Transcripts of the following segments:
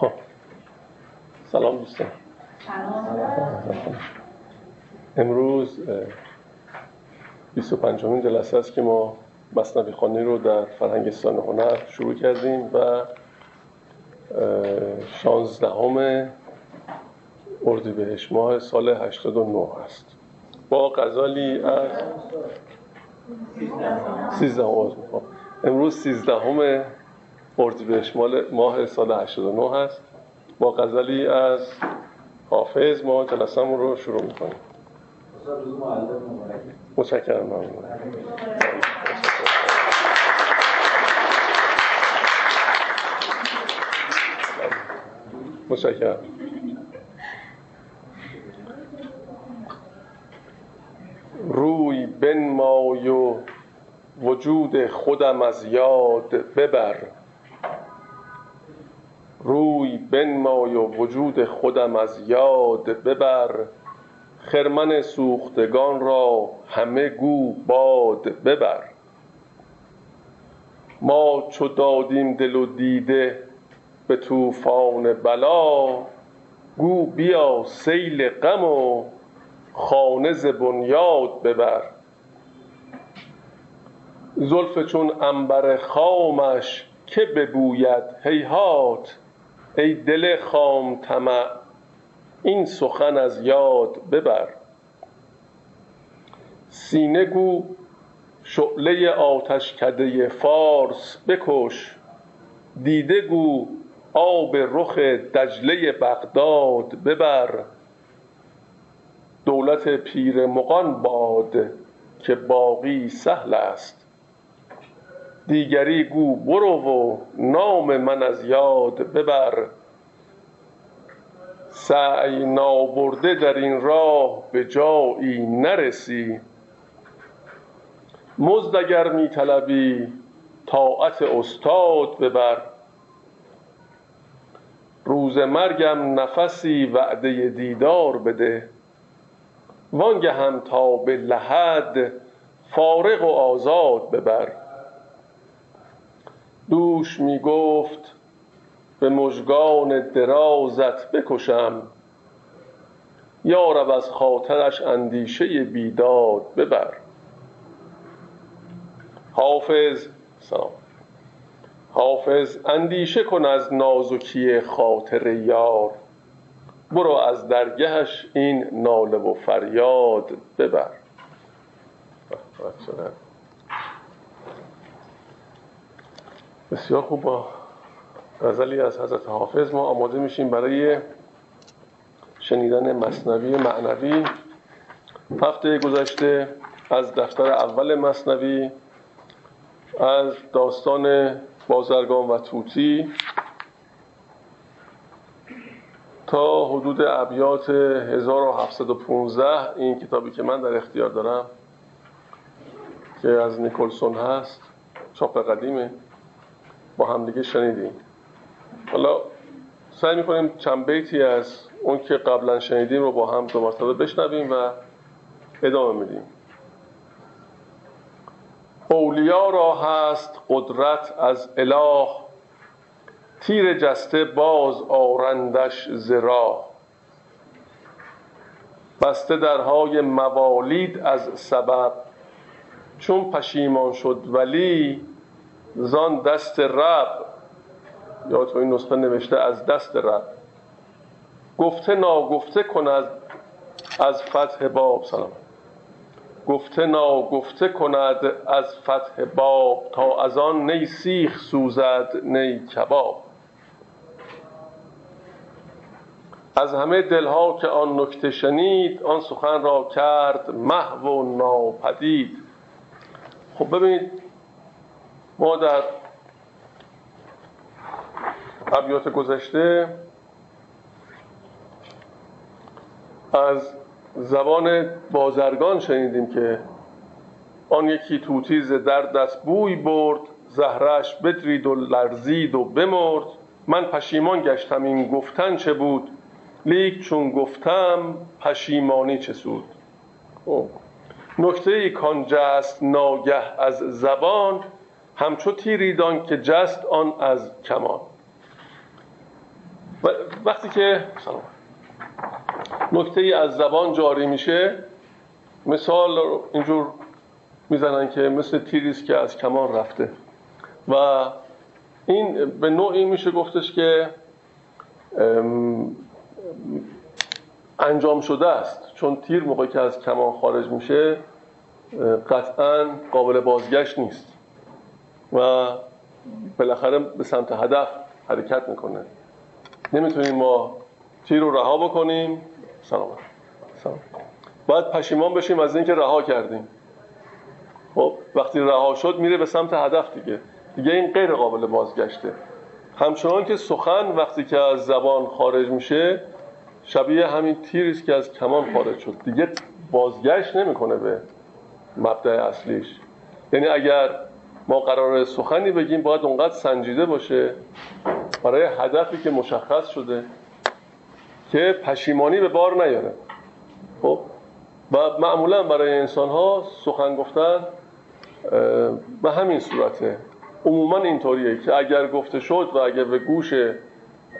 خب. سلام دوستان. امروز 25 امین جلسه است که ما مصنوی خانی رو در فرهنگستان هنر شروع کردیم و 16 همه اردیبهشت ماه سال 89 است. با غزالی از 13 امروز 13 همه اردیبهشت ماه سال 89 هست. با غزلی از حافظ ما جلسمون رو شروع می‌کنیم. متشکرم ممنون. متشکرم. روی بنمای و وجود خودم از یاد ببر. روی بنمای و وجود خودم از یاد ببر. خرمن سوختگان را همه گو باد ببر. ما چو دادیم دل و دیده به طوفان بلا گو بیا سیل غم و خانه ز بنیاد ببر. زلف چون عنبر خامش که ببوید هیهات ای دل خام طمع این سخن از یاد ببر. سینه گو شعله آتشکده فارس بکش. دیده گو آب رخ دجله بغداد ببر. دولت پیر مغان باد که باقی سهل است. دیگری گو برو و نام من از یاد ببر. سعی نابرده در این راه به جایی نرسی. مزد اگر می طلبی طاعت استاد ببر. روز مرگم نفسی وعده دیدار بده. وانگه هم تا به لحد فارغ و آزاد ببر. دوش می گفت به مژگان درازت بکشم. یارب از خاطرش اندیشه بیداد ببر. حافظ سلام. حافظ اندیشه کن از نازکی خاطر یار. برو از درگهش این ناله و فریاد ببر. بسیار خوب. با غزلی از حضرت حافظ ما آماده میشیم برای شنیدن مصنوی معنوی. هفته گذشته از دفتر اول مصنوی از داستان بازرگان و توتی تا حدود ابیات 1715 این کتابی که من در اختیار دارم که از نیکلسون هست چاپ قدیمه. با همدیگه شنیدیم. حالا سعی می‌کنیم چند بیتی از اون که قبلا شنیدیم رو با هم دو مرتبه بشنویم و ادامه میدیم. اولیا را هست قدرت از اله. تیر جسته باز آرندش زرا بسته درهای موالید از سبب. چون پشیمان شد ولی زان دست رب. یا تو این نسخه نوشته از دست رب. گفته ناگفته کند از فتح باب. سلام. گفته ناگفته کند از فتح باب تا از آن نی سیخ سوزد نی کباب. از همه دلها که آن نکته شنید آن سخن را کرد محو و ناپدید. خب ببینید ما در ابیات گذشته از زبان بازرگان شنیدیم که آن یکی توتیز در دست بوی برد زهرش بدرید و لرزید و بمرد. من پشیمان گشتم این گفتن چه بود؟ لیک چون گفتم پشیمانی چه سود؟ خب. نکته ای کان جست ناگه از زبان. همچو تیریدان که جست آن از کمان. وقتی که نکته ای از زبان جاری میشه مثال اینجور می‌زنن که مثل تیریست که از کمان رفته. و این به نوعی میشه گفتش که انجام شده است. چون تیر موقعی که از کمان خارج میشه قطعا قابل بازگشت نیست. و بالاخره به سمت هدف حرکت می‌کنه. نمی‌تونیم ما تیر رو رها بکنیم. سلام. سلام. باید پشیمان بشیم از اینکه رها کردیم. خب وقتی رها شد میره به سمت هدف دیگه. دیگه این غیر قابل بازگشته. همچنان که سخن وقتی که از زبان خارج میشه شبیه همین تیری که از کمان خارج شد. دیگه بازگشت نمی‌کنه به مبدع اصلیش. یعنی اگر ما قرار سخنی بگیم باید اونقدر سنجیده باشه برای هدفی که مشخص شده که پشیمانی به بار نیاره. خب؟ و معمولا برای انسان ها سخن گفتن به همین صورته. عموما اینطوریه که اگر گفته شد و اگر به گوش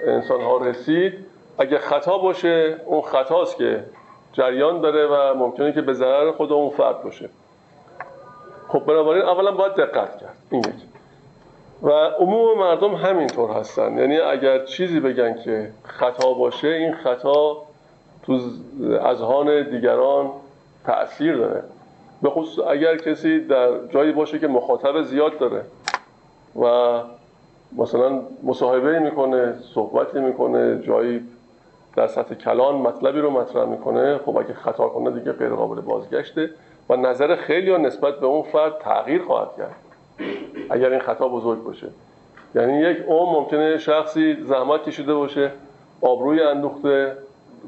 انسان ها رسید اگر خطا باشه اون خطاست که جریان داره و ممکنه که به ضرر خود اون فرد باشه. خب بنابراین اولا باید دقت کرد. این و عموم مردم همینطور هستن. یعنی اگر چیزی بگن که خطا باشه این خطا تو اذهان دیگران تأثیر داره. به خصوص اگر کسی در جایی باشه که مخاطب زیاد داره و مثلا مصاحبه می‌کنه صحبتی می‌کنه جایی در سطح کلان مطلبی رو مطرح می‌کنه خب اگه خطا کنه دیگه غیر قابل بازگشته. و نظر خیلی ها نسبت به اون فرد تغییر خواهد کرد. اگر این خطا بزرگ باشه. یعنی یک اون ممکنه شخصی زحمت کشیده باشه آبروی اندوخته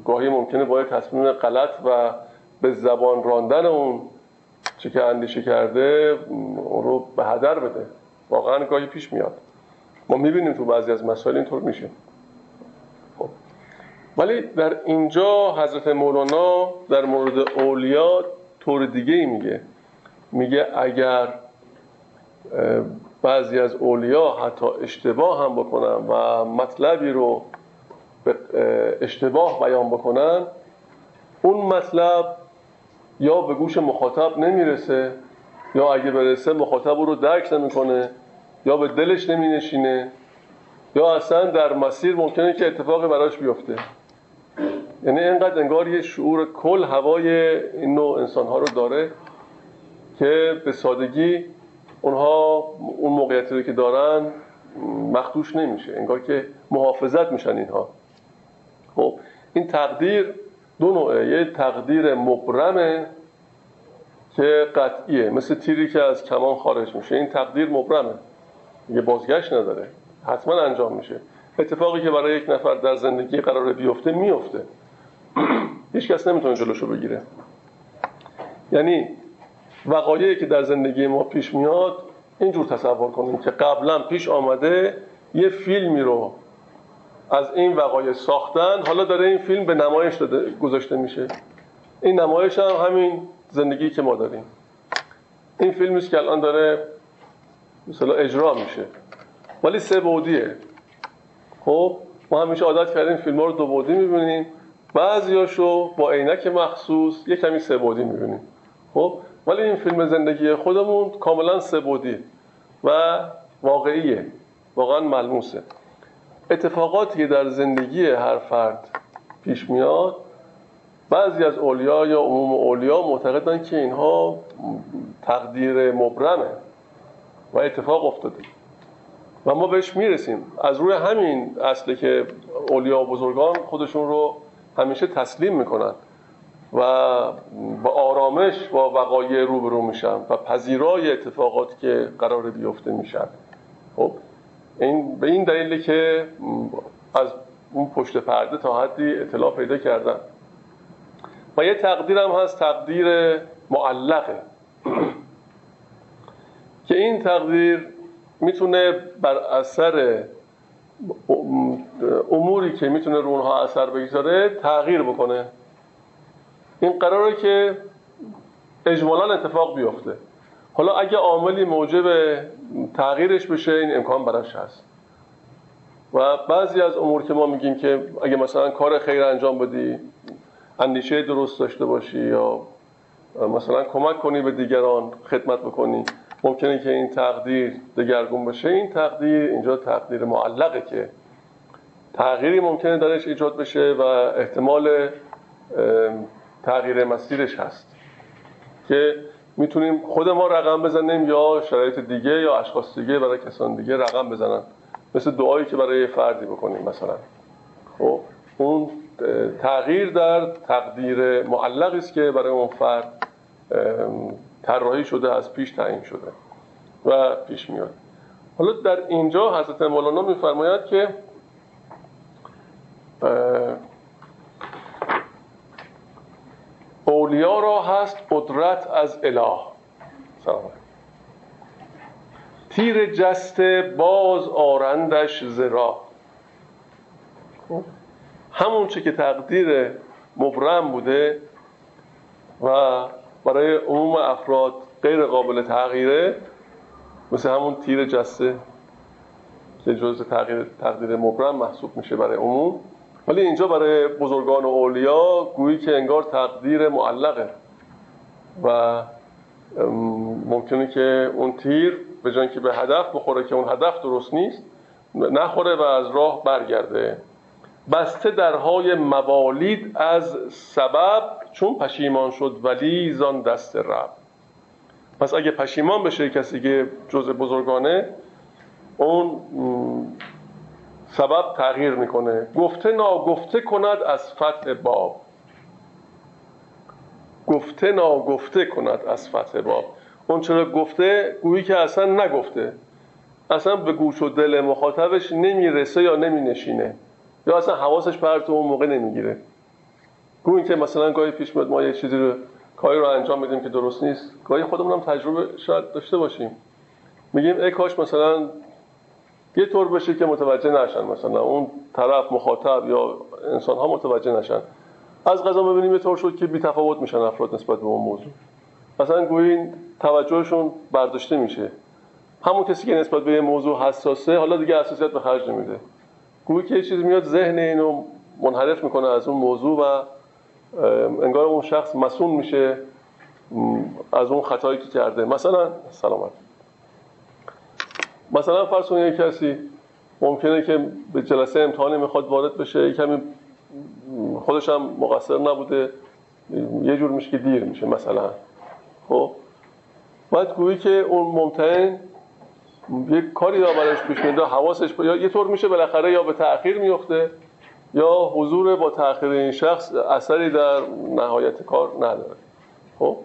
گاهی ممکنه باید تصمیم غلط و به زبان راندن اون چه که اندیشه کرده اون رو به هدر بده. واقعا گاهی پیش میاد. ما می‌بینیم تو بعضی از مسائل اینطور میشه. خب. ولی در اینجا حضرت مولانا در مورد اولیا طور دیگه ای میگه. میگه اگر بعضی از اولیا حتی اشتباه هم بکنن و مطلبی رو به اشتباه بیان بکنن اون مطلب یا به گوش مخاطب نمی‌رسه یا اگه برسه مخاطب رو درک نمی‌کنه یا به دلش نمینشینه یا اصلا در مسیر ممکنه که اتفاقی براش بیفته. یعنی اینقدر انگار یه شعور کل هوای این نوع انسان ها رو داره که به سادگی اونها اون موقعیتی رو که دارن مخدوش نمیشه انگار که محافظت میشن اینها. خب این تقدیر دو نوعه. یه تقدیر مبرمه که قطعیه مثل تیری که از کمان خارج میشه. این تقدیر مبرمه. یه بازگشت نداره. حتما انجام میشه. اتفاقی که برای یک نفر در زندگی قرار بیفته میفته. هیچ کس نمی‌تونه جلوشو بگیره. یعنی وقایعی که در زندگی ما پیش میاد اینجور تصور کنیم که قبلا پیش آمده یه فیلمی رو از این وقایع ساختن حالا داره این فیلم به نمایش داده گذاشته میشه. این نمایش هم همین زندگی که ما داریم. این فیلمی که الان داره مثلا اجرا میشه. ولی سه بودیه. خب ما همیشه عادت کردیم فیلم ها رو دو بودی می‌بینیم. بعضیاشو با عینک مخصوص یه کمی سه بودی می‌بینیم. خب ولی این فیلم زندگی خودمون کاملا سه بودی و واقعیه. واقعا ملموسه. اتفاقاتی که در زندگی هر فرد پیش میاد بعضی از اولیا یا عموم اولیا معتقدن که اینها تقدیر مبرمه و اتفاق افتاده. و ما بهش می‌رسیم. از روی همین اصله که اولیا و بزرگان خودشون رو همیشه تسلیم می‌کنن و با آرامش با وقایع روبرو میشن و پذیرای اتفاقاتی که قرار بیفته میشن. خب این به این دلیله که از اون پشت پرده تا حدی اطلاع پیدا کردن. و یه تقدیر هم هست تقدیر معلقه. که این تقدیر می‌تونه بر اثر اموری که می‌تونه رو اونها اثر بگذاره تغییر بکنه. این قراره که اجمالا اتفاق بیفته. حالا اگه عاملی موجب تغییرش بشه این امکان براش هست. و بعضی از امور که ما میگیم که اگه مثلا کار خیر انجام بدی اندیشه درست داشته باشی یا مثلا کمک کنی به دیگران خدمت بکنی ممکنه که این تقدیر دگرگون بشه این تقدیر اینجا تقدیر معلقه که تغییری ممکنه درش ایجاد بشه و احتمال تغییر مسیرش هست که می‌تونیم خود ما رقم بزنیم یا شرایط دیگه یا اشخاص دیگه برای کسان دیگه رقم بزنن. مثل دعایی که برای فردی بکنیم مثلا. خب اون تغییر در تقدیر معلقی است که برای اون فرد طراحی شده از پیش تعیین شده و پیش میاد. حالا در اینجا حضرت مولانا میفرماید که اولیا را هست قدرت از اله. سلام تیر جسته باز آرندش زرا. خب؟ همون چه که تقدیر مبرم بوده و برای عموم افراد غیر قابل تغییره مثل همون تیر جسته که جز تغییر تقدیر مبرم محسوب میشه برای عموم. ولی اینجا برای بزرگان و اولیا گویی که انگار تقدیر معلقه و ممکنه که اون تیر به جای که به هدف بخوره که اون هدف درست نیست نخوره و از راه برگرده. بسته درهای موالید از سبب چون پشیمان شد ولی زان دست رب. پس اگه پشیمان بشه کسی که جز بزرگانه اون سبب تغییر می‌کنه. گفته ناگفته کند از فتح باب. گفته ناگفته کند از فتح باب. اون چرا گفته؟ گویی که اصلا نگفته. اصلا به گوش و دل مخاطبش نمی‌رسه یا نمینشینه. یا اصلا حواسش پرت اون موقع نمی‌گیره. گویی که مثلا گاهی پیش میاد ما یه چیزی رو کاری رو انجام میدیم که درست نیست گاهی خودمون هم تجربه شاید داشته باشیم. میگیم ای کاش مثلا یه طور بشه که متوجه نشن مثلا اون طرف مخاطب یا انسان ها متوجه نشن. از غذا ببینیم یه طور شد که بی تفاوت میشن افراد نسبت به اون موضوع. مثلا گویی توجهشون برداشته میشه. همون کسی که نسبت به یه موضوع حساسه حالا دیگه حساسیت به خرج نمیده. گویی که یه چیزی میاد ذهن اینو منحرف می‌کنه از اون موضوع و انگار اون شخص مسئول میشه از اون خطایی که کرده. مثلا سلامت. مثلا فرض کنید کسی ممکنه که به جلسه امتحانی می‌خواد وارد بشه کمی خودش هم مقصر نبوده یه جور میشه که دیر میشه مثلا. خب؟ باید گویی که اون ممتحن یه کاری را برایش پیش میده حواسش یا یه طور میشه بالاخره یا به تأخیر میفته یا حضور با تأخیر این شخص اثری در نهایت کار نداره. خب؟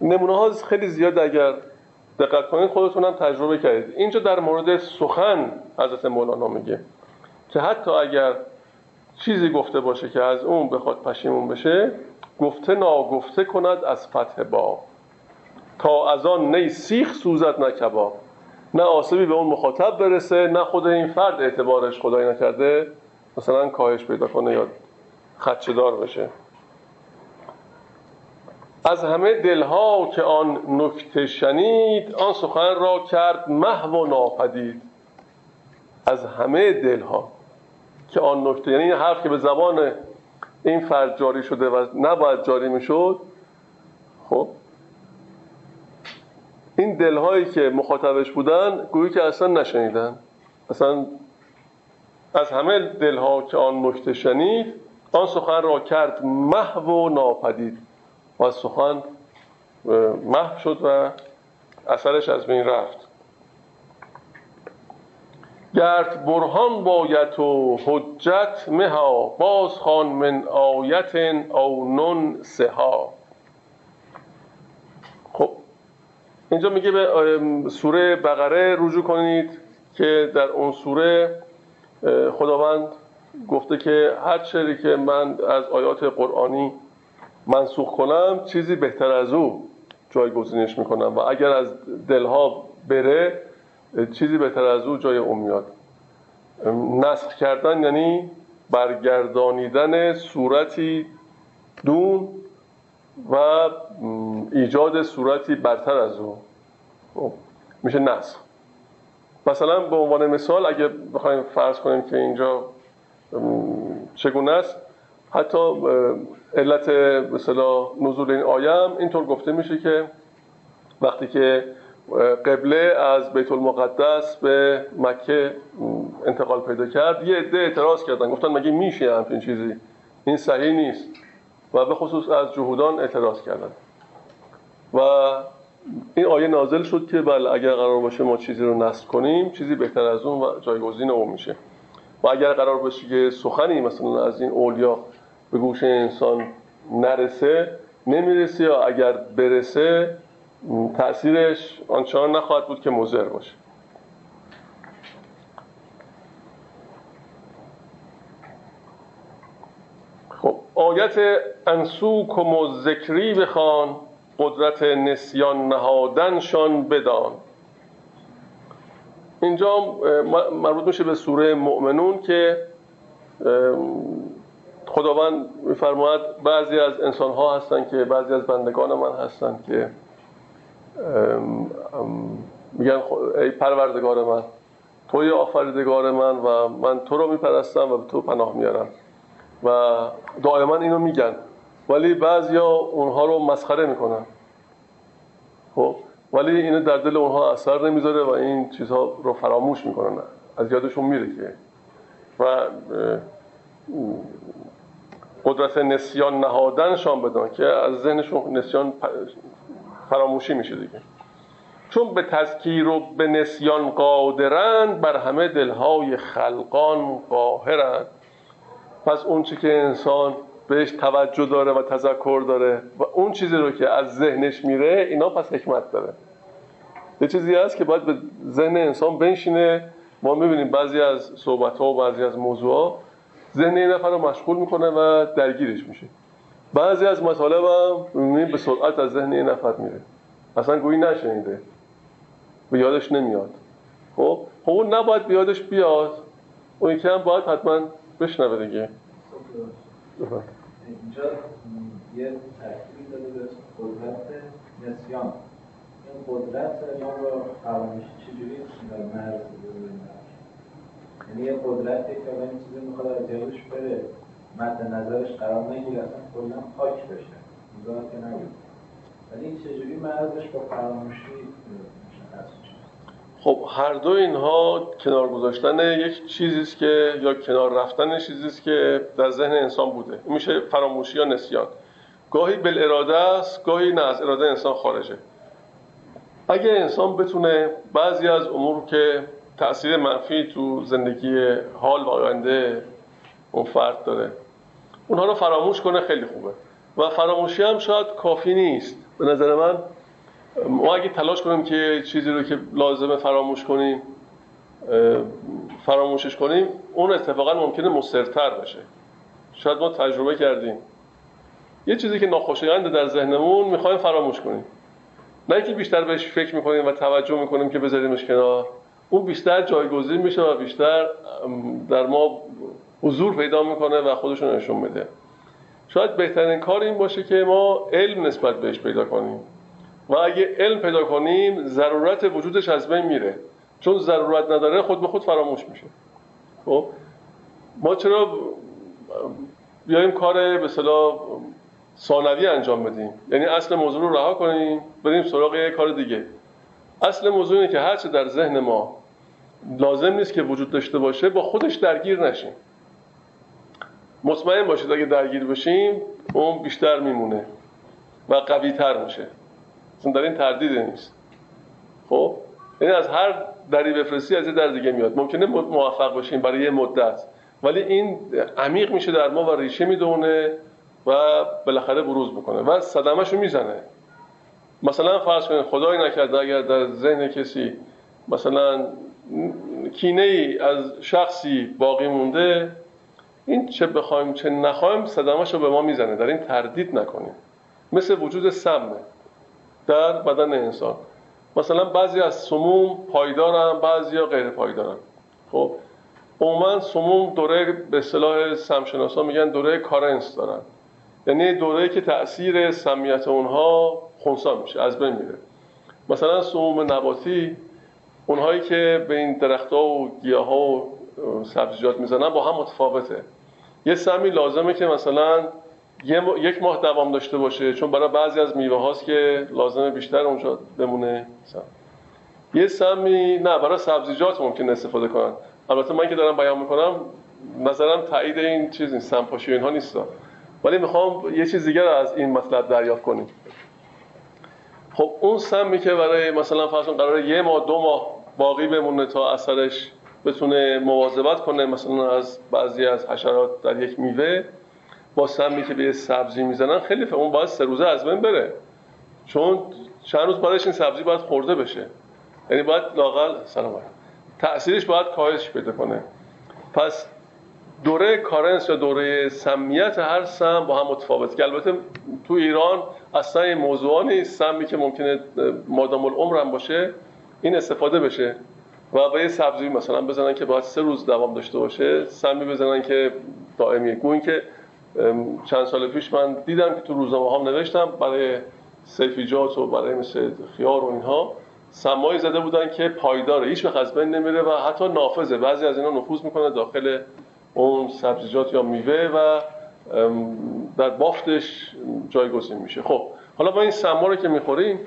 نمونه ها خیلی زیاد اگر دقت کنید خودتون هم تجربه کردید. اینجا در مورد سخن حضرت مولانا میگه که حتی اگر چیزی گفته باشه که از اون بخواد پشیمون بشه گفته ناگفته کند از فتح با تا از آن نی سیخ سوزد نه کباب. نه آسیبی به اون مخاطب برسه نه خود این فرد اعتبارش خدای نکرده. مثلا کاهش پیدا کنه یا خدشدار بشه. از همه دلها که آن نکته شنید آن سخن را کرد محو و ناپدید. از همه دلها که آن نکته یعنی این حرف که به زبان این فرد جاری شده و نباید جاری می‌شد خب این دلهایی که مخاطبش بودن گویی که اصلا نشنیدن. اصلا از همه دلها که آن نکته شنید آن سخن را کرد محو و ناپدید. و سخن محو شد و اثرش از بین رفت. گرد برهان باید و حجت مها باز خان من آیت او نون سها خب اینجا میگه به سوره بقره رجوع کنید که در اون سوره خداوند گفته که هر شری که من از آیات قرآنی منسوخ کنم چیزی بهتر از او جایگزینش می‌کنم و اگر از دلها بره چیزی بهتر از او جای او میاد. نسخ کردن یعنی برگردانیدن صورتی دون و ایجاد صورتی برتر از او خب، میشه نسخ مثلا به عنوان مثال اگه بخوایم فرض کنیم که اینجا چگونه است حتی علت مثلا نزول این آیم اینطور گفته میشه که وقتی که قبله از بیت المقدس به مکه انتقال پیدا کرد یه عده اعتراض کردن. گفتن مگه میشه همچین چیزی؟ این صحیح نیست. و به خصوص از جهودان اعتراض کردن و این آیه نازل شد که بله اگر قرار باشه ما چیزی رو نصب کنیم چیزی بهتر از اون و جایگزین اون میشه. و اگر قرار باشه که سخنی مثلا از این اولیا به گوش انسان نرسه نمی‌رسه یا اگر برسه تأثیرش آنچنان نخواهد بود که مضر باشه. خب. آیت انسوک و ذکری بخوان قدرت نسیان نهادنشان بدان. اینجا مربوط میشه به سوره مؤمنون که خداوند میفرماید بعضی از انسان ها هستن که بعضی از بندگان من هستن که میگن ای پروردگار من توی آفریدگار من و من تو رو میپرستم و به تو پناه میارم و دائما اینو میگن. ولی بعضیا اونها رو مسخره می‌کنن. خب؟ ولی اینو در دل اونها اثر نمی‌ذاره و این چیزها رو فراموش می‌کنن. از یادشون میره که. و قدرت نسیان نهادنشان بدن که از ذهنشون نسیان فراموشی میشه دیگه. چون به تذکیر و به نسیان قادرند بر همه دلهای خلقان قاهرند پس اون چی که انسان بهش توجه داره و تذکر داره و اون چیزی رو که از ذهنش میره اینا پس حکمت داره. یه چیزی هست که باید به ذهن انسان بنشینه. ما می‌بینیم بعضی از صحبت ها و بعضی از موضوع ها ذهن این نفر رو مشغول می‌کنه و درگیرش میشه. بعضی از مطالب هم به سرعت از ذهن این نفر میره. اصلا گویی نشنیده. به یادش نمیاد. خب؟ خب اون نباید به یادش بیاد. اون که هم باید حتما بشنوه دیگه. اینجا یه ترکیبی داده به قدرت نسیان. این قدرت یا رو فراموشی چجوری در مرز یعنی یه قدرتی که این چیزی می‌خواد از جایش بره مد نظرش قرار نگیره اصلا کلا پاک بشه. مزاحم که نگید ولی این چجوری مرزش با فراموشی خب هر دو اینها کنار گذاشتن یک چیزی است که یا کنار رفتن چیزی است که در ذهن انسان بوده. میشه فراموشی یا نسیان. گاهی بالاراده است گاهی نه از اراده انسان خارجه. اگه انسان بتونه بعضی از امور که تاثیر منفی تو زندگی حال و آینده اون فرد داره اونها رو فراموش کنه خیلی خوبه. و فراموشی هم شاید کافی نیست. به نظر من ما اگه تلاش کنیم که چیزی رو که لازمه فراموش کنیم فراموشش کنیم اون اتفاقا ممکنه مسترتر بشه. شاید ما تجربه کردیم. یه چیزی که ناخوشایند در ذهنمون می‌خوایم فراموش کنیم. نه که بیشتر بهش فکر می‌کنیم و توجه می‌کنیم که بذاریمش کنار. اون بیشتر جایگزین میشه و بیشتر در ما حضور پیدا می‌کنه و خودشون نشون میده. شاید بهترین کار این باشه که ما علم نسبت بهش پیدا کنیم. و اگه علم پیدا کنیم ضرورت وجودش از بین میره. چون ضرورت نداره خود به خود فراموش میشه. خب؟ ما چرا بیایم کار به صلاح ثانوی انجام بدیم؟ یعنی اصل موضوع رو رها کنیم بریم سراغ یه کار دیگه. اصل موضوع اینه که هرچه در ذهن ما لازم نیست که وجود داشته باشه با خودش درگیر نشیم. مطمئن باشید اگه درگیر بشیم اون بیشتر میمونه و قوی تر میشه. اصلا در این تردید نیست. خب؟ یعنی از هر دری بفرستی از یه در دیگه میاد. ممکنه موفق باشیم برای یه مدت. ولی این عمیق میشه در ما و ریشه می‌دونه و بالاخره بروز می‌کنه و صدمهشو می‌زنه. مثلا فرض کنید خدای نکرده اگر در ذهن کسی مثلا کینه ای از شخصی باقی مونده این چه بخوایم چه نخوایم صدمهشو به ما می‌زنه. در این تردید نکنیم. مثل وجود سمه در بدن انسان. مثلا بعضی از سموم پایدارن بعضی ها غیر پایدارن. خب عموما سموم دوره به اصطلاح سمشناسا میگن دوره کارنس دارن. یعنی دوره که تاثیر سمیت اونها خونسا میشه از بین میره. مثلا سموم نباتی اونهایی که به این درختها و گیاه و سبزیجات می‌زنن با هم متفاوته. یه سمی لازمه که مثلا یک ماه دوام داشته باشه چون برای بعضی از میوه هاست که لازمه بیشتر اونجا بمونه. سم. یه سمی نه برای سبزیجات ممکن استفاده کنن. البته من که دارم بیان می‌کنم نظرم تایید این چیز نیست سمپاشی اینها نیست ولی می‌خوام یه چیز دیگر از این مطلب دریافت کنیم. خب اون سمی که برای مثلا فرض قرار یه ماه دو ماه باقی بمونه تا اثرش بتونه مواظبت کنه مثلا از بعضی از حشرات در یک میوه با سمی که به سبزی می‌زنن خیلی اون باید سه روزه از بین بره. چون چند روز بعدش این سبزی باید خورده بشه. یعنی باید لاقل سلام تأثیرش باید کاهش پیدا کنه. پس دوره کارنس یا دوره سمیت هر سم با هم متفاوت که البته تو ایران اصلا این موضوع نیست. سمی که ممکنه مادام العمر هم باشه این استفاده بشه. و با یه سبزی مثلا بزنن که باید سه روز دوام داشته باشه. سمی بزنن که دائمیه گوین که چند سال پیش من دیدم که تو روزنامه هم نوشتم برای سیفیجات و برای مثل خیار و اینها. سمایی زده بودن که پایداره. هیچ وقت از نمیره و حتی نافذه. بعضی از اینا نفوذ می‌کنه داخل اون سبزیجات یا میوه و در بافتش جایگزین میشه. خب حالا با این سما رو که می‌خوریم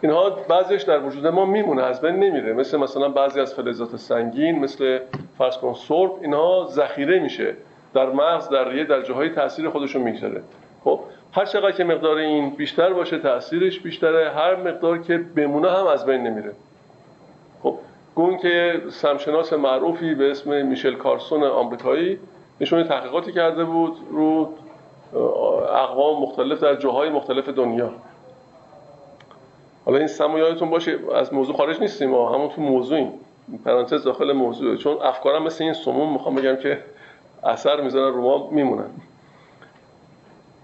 اینها بعضیش در وجود ما میمونه از بین نمیره. مثل مثلا بعضی از فلزات سنگین مثل فرض کن سرب اینها ذخیره میشه. در مغز در ریه در جاهای تاثیر خودشون می‌گذاره. خب هر چقدر که مقدار این بیشتر باشه تاثیرش بیشتره. هر مقدار که بمونه هم از بین نمیره. خب گون که سمشناس معروفی به اسم میشل کارسون آمریکایی نشون تحقیقاتی کرده بود رو اقوام مختلف در جاهای مختلف دنیا. حالا این سمو باشه از موضوع خارج نیستیم ما همون تو موضوعیم. پرانتز داخل موضوعه. چون افکارم مثل این سموم می‌خوام بگم که اثر می‌ذارن رو ما میمونن.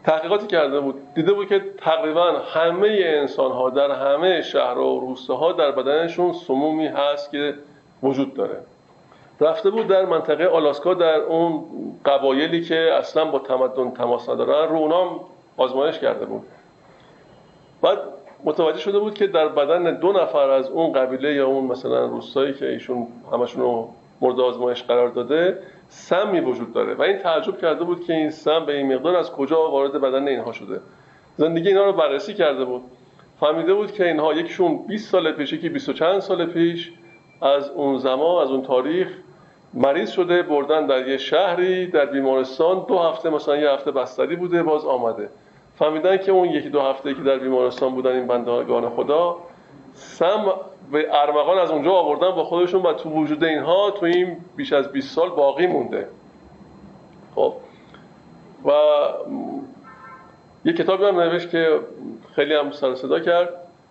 تحقیقاتی کرده بود دیده بود که تقریبا همه انسان ها در همه شهر و روستاها در بدنشون سمومی هست که وجود داره. رفته بود در منطقه آلاسکا در اون قبایلی که اصلا با تمدن تماس ندارن رو اونام آزمایش کرده بود. بعد متوجه شده بود که در بدن دو نفر از اون قبیله یا اون مثلا روستایی که ایشون همشون رو مورد آزمایش قرار داده سمی وجود داره و این تعجب کرده بود که این سم به این مقدار از کجا وارد بدن اینها شده. زندگی اینا رو بررسی کرده بود. فهمیده بود که اینها یکیشون 20 سال پیش یکی 20 چند سال پیش از اون زمان از اون تاریخ مریض شده بردن در یه شهری در بیمارستان. دو هفته مثلا یه هفته بستری بوده باز آمده. فهمیدن که اون یکی دو هفته که در بیمارستان بودن این بندگان خدا سم به ارمغان از اونجا آوردن با خودشون و تو وجود اینها تو این بیش از 20 سال باقی مونده. خب. و یه کتابی هم نوشت که خیلی هم سر صدا کرد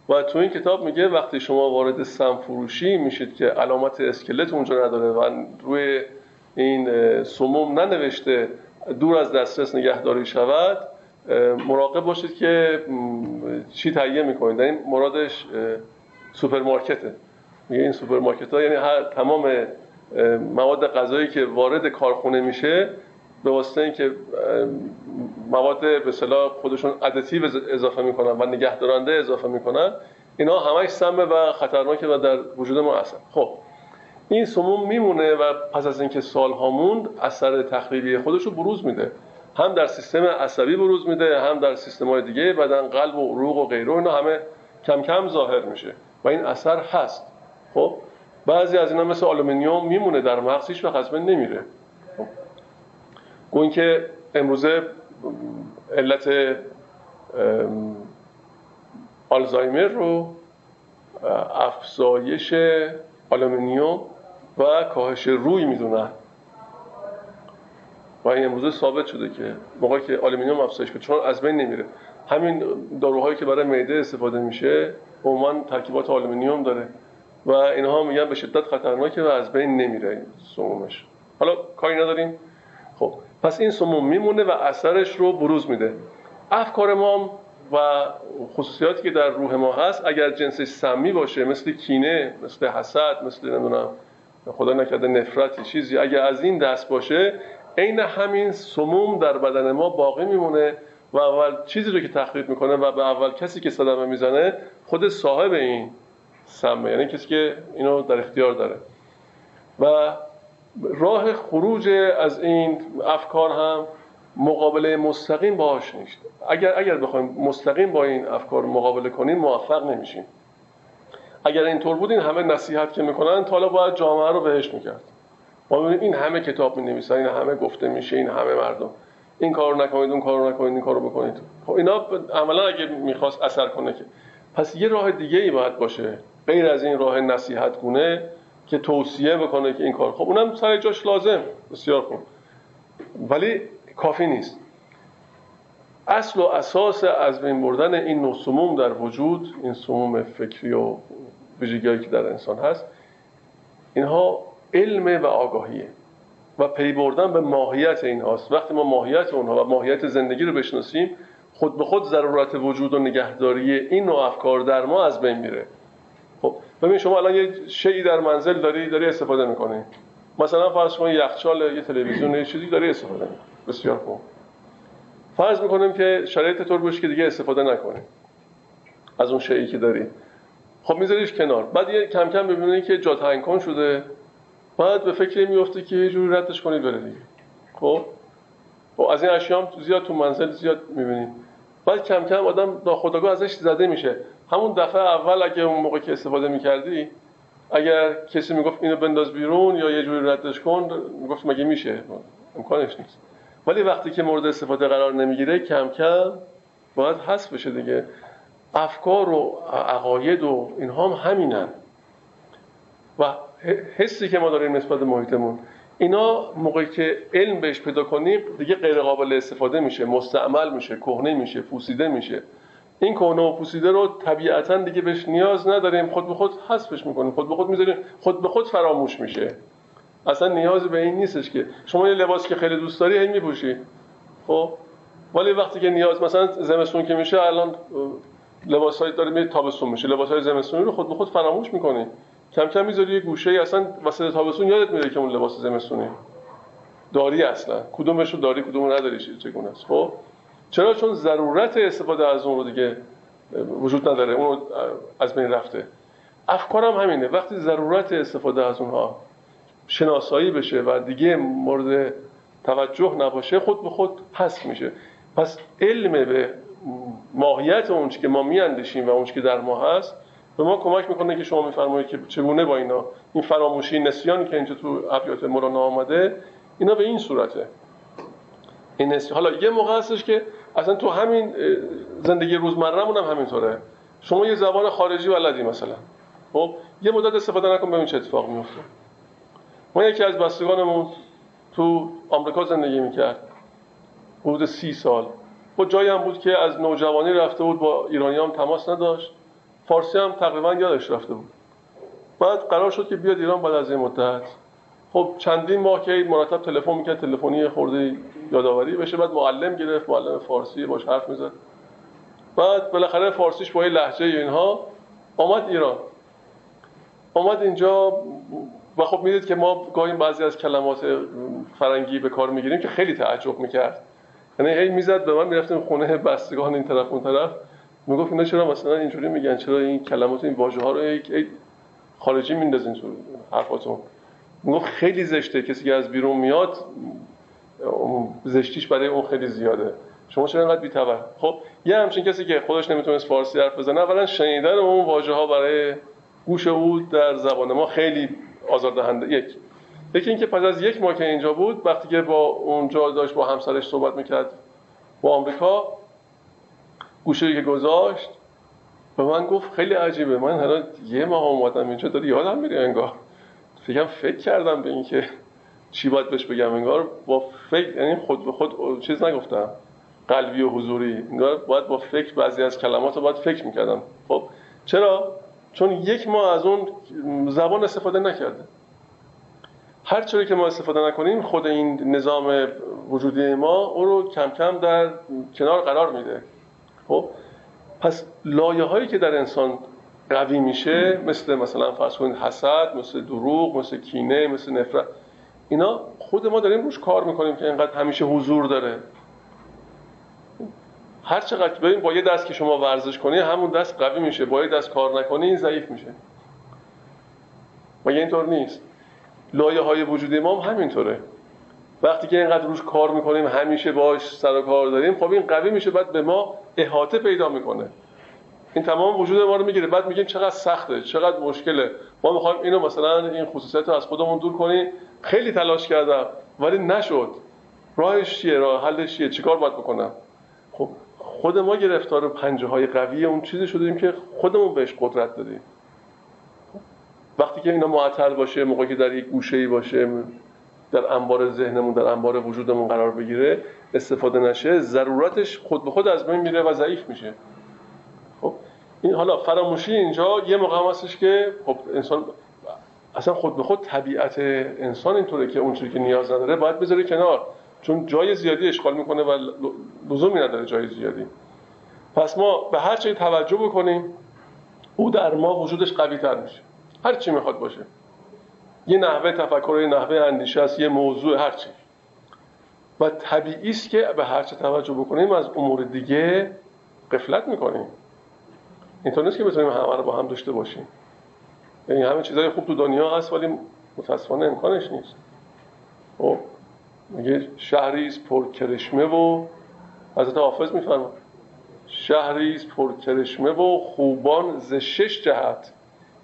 و تو این کتاب میگه وقتی شما وارد سم فروشی میشید که علامت اسکلت اونجا نداره و روی این سموم ننوشته دور از دسترس نگهداری شود مراقب باشید که چی تهیه می‌کنید. این مرادش سوپرمارکته. میگه این سوپرمارکت ها یعنی هر تمام مواد غذایی که وارد کارخونه میشه به واسطه اینکه مواد به صلاح خودشون ادتیو اضافه می‌کنن و نگهدارنده اضافه می‌کنن اینا همش سمه و خطرناکه و در وجود ما هستن. خب این سموم میمونه و پس از اینکه سالها موند اثر تخریبی خودش رو بروز میده. هم در سیستم عصبی بروز میده هم در سیستم های دیگه بدن قلب و عروق و غیره اینا همه کم کم ظاهر میشه. و این اثر هست. خب؟ بعضی از اینا مثل آلومینیوم میمونه در مغز هیچ وقت نمیره. خب. که امروزه علت آلزایمر رو افزایش آلومینیوم و کاهش روی می‌دونن و این امروزه ثابت شده که موقعی که آلومینیوم افزایش کنه چون از بین نمیره. همین داروهایی که برای معده استفاده میشه عموما ترکیبات آلومینیوم داره. و اینها میگن به شدت خطرناکه و از بین نمیره این سمومش. حالا کاری نداریم. خب پس این سموم میمونه و اثرش رو بروز میده. افکار ما و خصوصیاتی که در روح ما هست اگر جنسش سمی باشه مثل کینه مثل حسد مثل نمی‌دونم خدا نکرده نفرتی چیزی اگر از این دست باشه عین همین سموم در بدن ما باقی میمونه و اول چیزی رو که تخریب می‌کنه و به اول کسی که صدمه می‌زنه خود صاحب این سمه یعنی کسی که اینو در اختیار داره. و راه خروج از این افکار هم مقابله مستقیم باهاش نیست. اگر اگر بخوایم مستقیم با این افکار مقابله کنیم موفق نمیشیم. اگر اینطور بود این همه نصیحت که می‌کنن حالا باید جامعه رو بهش می‌کرد. ما این همه کتاب می نویسن این همه گفته میشه این همه مردم. این کارو نکنید اون کارو نکنید این کارو بکنید. خب اینا عملا اگه می‌خواست اثر کنه که. پس یه راه دیگه ای باید باشه. غیر از این راه نصیحت گونه که توصیه بکنه که این کار. خب اونم سر جاش لازم. بسیار خوب. ولی کافی نیست. اصل و اساس از بین بردن این نوع سموم در وجود این سموم فکری و ویژگیهایی که در انسان هست اینها علم و آگاهیه. و پی بردن به ماهیت این هاست. وقتی ما ماهیت اونها و ماهیت زندگی رو بشناسیم خود به خود ضرورت وجود و نگهداری این نوع افکار در ما از بین میره. خب ببین شما الان یه شیعی در منزل داری داری استفاده می‌کنی. مثلا فرض کن یخچال یه تلویزیون یه چیزی داری استفاده می‌کنی. بسیار خوب. فرض می‌کنیم که شرایط طور باشه که دیگه استفاده نکنی. از اون شیعی که داری. خب میذاریش کنار. بعد یه کم کم ببینی که جا کن شده. بعد به فکر میفته که یه جوری ردش کنید بره دیگه. خب؟ خب، از این اشیام زیاد تو منزل زیاد می‌بینید بعد کم کم آدم ناخودآگاه ازش زده میشه. همون دفعه اول اگه اون موقع که استفاده می‌کردی اگر کسی می‌گفت اینو بنداز بیرون یا یه جوری ردش کن می‌گفت مگه میشه؟ امکانش نیست. ولی وقتی که مورد استفاده قرار نمی‌گیره کم کم باید حذف بشه دیگه. افکار و عقاید و اینها هم همینن. و حسی که ما داریم نسبت محیطمون. اینا موقعی که علم بهش پیدا کنیم دیگه غیر قابل استفاده میشه مستعمل میشه کهنه میشه پوسیده میشه. این کهنه و پوسیده رو طبیعتا دیگه بهش نیاز نداریم. خود به خود حذفش می‌کنیم. خود به خود می‌ذاریم. خود به خود فراموش میشه. اصلا نیاز به این نیستش که. شما یه لباس که خیلی دوست داری هی میپوشی. خب؟ ولی وقتی که نیاز مثلا زمستون که میشه الان لباس های داره میره تابستون میشه. لباس های زمستونی رو خود به خود فراموش می‌کنی. کم کم می‌ذاری یه گوشه ای اصلا وسط تابستون یادت میره که اون لباس زمستونی. داری اصلا. کدومش رو داری کدوم نداری چگونه است. خب؟ چرا؟ چون ضرورت استفاده از اون رو دیگه وجود نداره. اون از بین رفته. افکارم همینه. وقتی ضرورت استفاده از اونها شناسایی بشه و دیگه مورد توجه نباشه خود به خود حذف میشه. پس علم به ماهیت اون که ما میاندیشیم و اون که در ما هست به ما کمک می‌کنه که شما میفرمایید که چگونه با اینا این فراموشی نسیانی که اینجا تو ابیات مولانا آمده اینا به این صورته. این نسیان. حالا یه موقع هستش که اصلا تو همین زندگی روزمرهمون هم همینطوره. شما یه زبان خارجی بلدی مثلا. خب یه مدت استفاده نکن ببین چه اتفاق میفته ما یکی از بستگانمون تو آمریکا زندگی می‌کرد. حدود سی سال. خب جایی هم بود که از نوجوانی رفته بود با ایرانی هم تماس نداشت. فارسی هم تقریبا یادش رفته بود. بعد قرار شد که بیاد ایران بعد از این مدت. خب چندین ماه که مرتب تلفن می‌کرد تلفنی خورده یادآوری بشه. بعد معلم گرفت معلم فارسی باش حرف می‌زد. بعد بالاخره فارسیش با لحجه اینها آمد ایران. آمد اینجا و خب می‌دید که ما گاهی بعضی از کلمات فرنگی به کار می‌گیریم که خیلی تعجب می‌کرد. یعنی هی می‌زد به من می‌رفتیم خونه بستگان این طرف اون طرف. می‌گفت اینا چرا مثلا اینجوری میگن؟ چرا این کلمات این واژه ها رو یک خارجی میندازین تو حرفاتون؟ می‌گفت خیلی زشته کسی که از بیرون میاد زشتیش برای اون خیلی زیاده. شما چرا اینقدر بی‌تبر خب یه همچین کسی که خودش نمی‌تونست فارسی حرف بزنه اولا شنیدن اون واژه ها برای گوش او در زبان ما خیلی آزاردهنده. یک. یکی اینکه پس از یک ماه که اینجا بود وقتی که با اونجا داشت با همسرش صحبت می‌کرد با آمریکا گوشه که گذاشت به من گفت خیلی عجیبه. من حالا یه ماه اومدم اینجا داری یادم میره انگار. فکرم فکر کردم به اینکه چی باید بهش بگم انگار با فکر یعنی خود به خود چیز نگفتم. قلبی و حضوری. انگار باید با فکر بعضی از کلمات رو باید فکر می‌کردم. خب چرا؟ چون یک ماه از اون زبان استفاده نکرده. هر چیزی که ما استفاده نکنیم خود این نظام وجودی ما او رو کم کم در کنار قرار میده. خب پس لایه هایی که در انسان قوی میشه مثل مثلا فرض کنید حسد مثل دروغ مثل کینه مثل نفرت اینا خود ما داریم روش کار می‌کنیم که اینقدر همیشه حضور داره. هر چقدر ببین با یه دست که شما ورزش کنی همون دست قوی میشه. با یه دست کار نکنی این ضعیف میشه. و اینطور نیست؟ لایه های وجودی ما هم همینطوره. وقتی که اینقدر روش کار می‌کنیم همیشه باش سر و کار داریم خب این قوی میشه بعد به ما احاطه پیدا می‌کنه. این تمام وجود ما رو می‌گیره. بعد میگیم چقدر سخته چقدر مشکله. ما می‌خوایم اینو مثلا این خصوصیت رو از خودمون دور کنیم. خیلی تلاش کردم ولی نشد. راهش چیه؟ راه حلش چیه؟ چیکار باید بکنم؟ خب خود ما گرفتار پنجه های قوی اون چیزی شدیم که خودمون بهش قدرت داریم وقتی که اینا معطل باشه موقعی که در یک گوشه ای باشه در انبار ذهنمون در انبار وجودمون قرار بگیره استفاده نشه ضرورتش خود به خود از بین میره و ضعیف میشه. خب این حالا فراموشی اینجا یه موقع هستش که خب انسان اصلا خود به خود طبیعت انسان اینطوره که اون چیزی که نیاز نداره باید بذاره کنار. چون جای زیادی اشغال می‌کنه و لزومی نداره جای زیادی. پس ما به هر چیزی توجه بکنیم او در ما وجودش قوی تر میشه. هر چی می‌خواد باشه. یه نحوه تفکر یه نحوه اندیشه است یه موضوع هر چی. و طبیعی است که به هر چه توجه بکنیم از امور دیگه قفلت می‌کنیم. اینطور نیست که بتونیم همه رو با هم داشته باشیم. یعنی همه چیزای خوب تو دنیا هست ولی متاسفانه امکانش نیست. خب میگه شهری است پر کرشمه و حضرت حافظ میفرما شهری است پر کرشمه و خوبان ز شش جهت.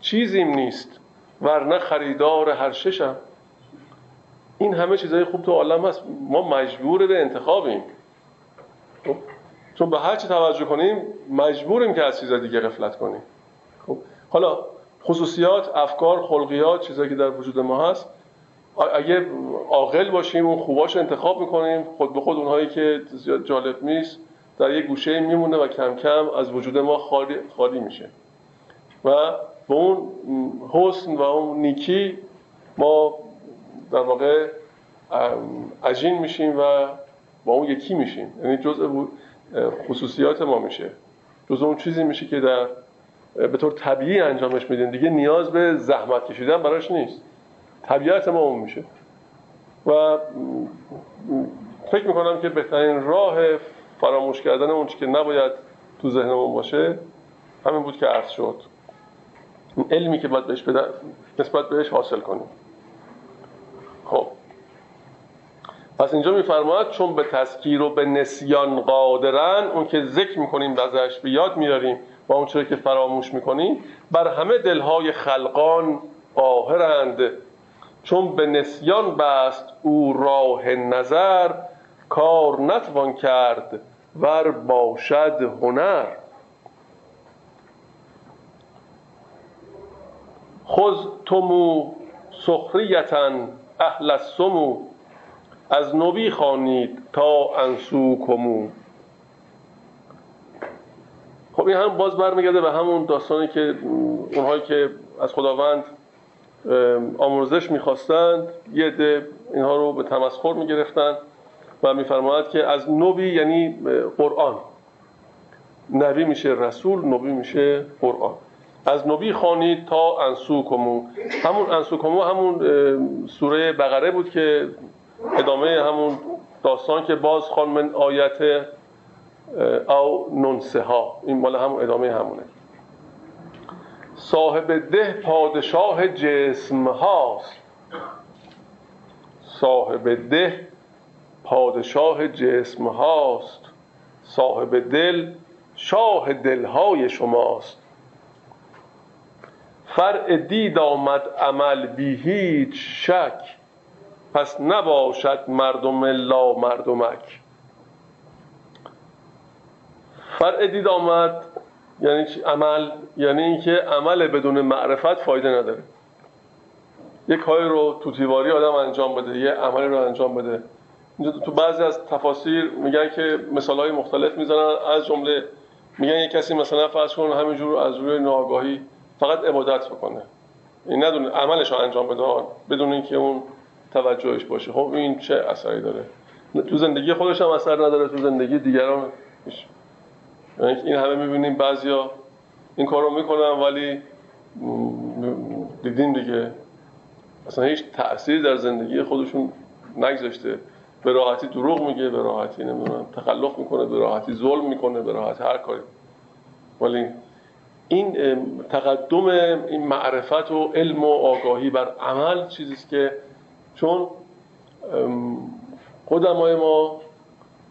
چیزیم نیست. ورنه خریدار هر ششم. این همه چیزای خوب تو عالم هست. ما مجبور به انتخابیم. خب؟ چون به هر چی توجه کنیم مجبوریم که از چیزای دیگه غفلت کنیم. خب؟ حالا خصوصیات افکار خلقیات چیزایی که در وجود ما هست. اگه عاقل باشیم اون خوباش انتخاب می‌کنیم. خود به خود اونهایی که زیاد جالب نیست در یک گوشه میمونه و کم کم از وجود ما خالی, خالی میشه. و به اون حسن و اون نیکی ما در واقع عجین میشیم و با اون یکی میشیم. یعنی جزء خصوصیات ما میشه. جزء اون چیزی میشه که در به طور طبیعی انجامش میدین دیگه نیاز به زحمت کشیدن براش نیست. طبیعت ما اون میشه. و فکر می‌کنم که بهترین راه فراموش کردن اون که نباید تو ذهنمون باشه همین بود که عرض شد. علمی که باید بهش بده نسبت بهش حاصل کنیم خب. پس اینجا میفرماید چون به تذکیر و به نسیان قادرن اون که ذکر می‌کنیم و ازش به یاد میاریم و اون چرا که فراموش می‌کنیم بر همه دلهای خلقان قاهرند چون به نسیان بست او راه نظر کار نتوان کرد ور باشد هنر. خذ تمو سخریتن اهل السمو. از نبی خانید تا انسو کمو. خب این هم باز برمیگرده به همون داستانی که اونهایی که از خداوند آموزش می‌خواستند یه عده اینها رو به تمسخر می‌گرفتن و میفرماید که از نبی یعنی قرآن. نبی میشه رسول نبی میشه قرآن. از نبی خانید تا انسوکمو همون انسوکمو همون سوره بقره بود که ادامه همون داستان که باز خان من آیت او ننسه ها. این مال همون ادامه همونه. صاحب ده پادشاه جسم هاست. صاحب ده پادشاه جسم هاست. صاحب دل شاه دلهای شماست. فرع دید آمد عمل بی هیچ شک. پس نباشد مردم لا مردمک فرع دید آمد یعنی عمل یعنی اینکه عمل بدون معرفت فایده نداره. یک کاری رو تو تیواری آدم انجام بده یه عملی رو انجام بده. تو بعضی از تفاسیر میگن که مثال های مختلف می‌زنن. از جمله میگن یه کسی مثلا فرض کن همینجور از روی ناگاهی فقط عبادت بکنه. این ندونه عملش رو انجام بده بدون اینکه اون توجهش باشه. خب این چه اثری داره؟ تو زندگی خودش هم اثر نداره تو زندگی دیگران یعنی این همه می‌بینیم بعضیا این کار رو می‌کنن ولی دیدین دیگه. اصلا هیچ تأثیری در زندگی خودشون نگذاشته به راحتی دروغ میگه به راحتی نمی‌دونم تخلف می‌کنه به راحتی ظلم می‌کنه به راحتی هر کاری. ولی این تقدم این معرفت و علم و آگاهی بر عمل چیزیست که چون قدمای ما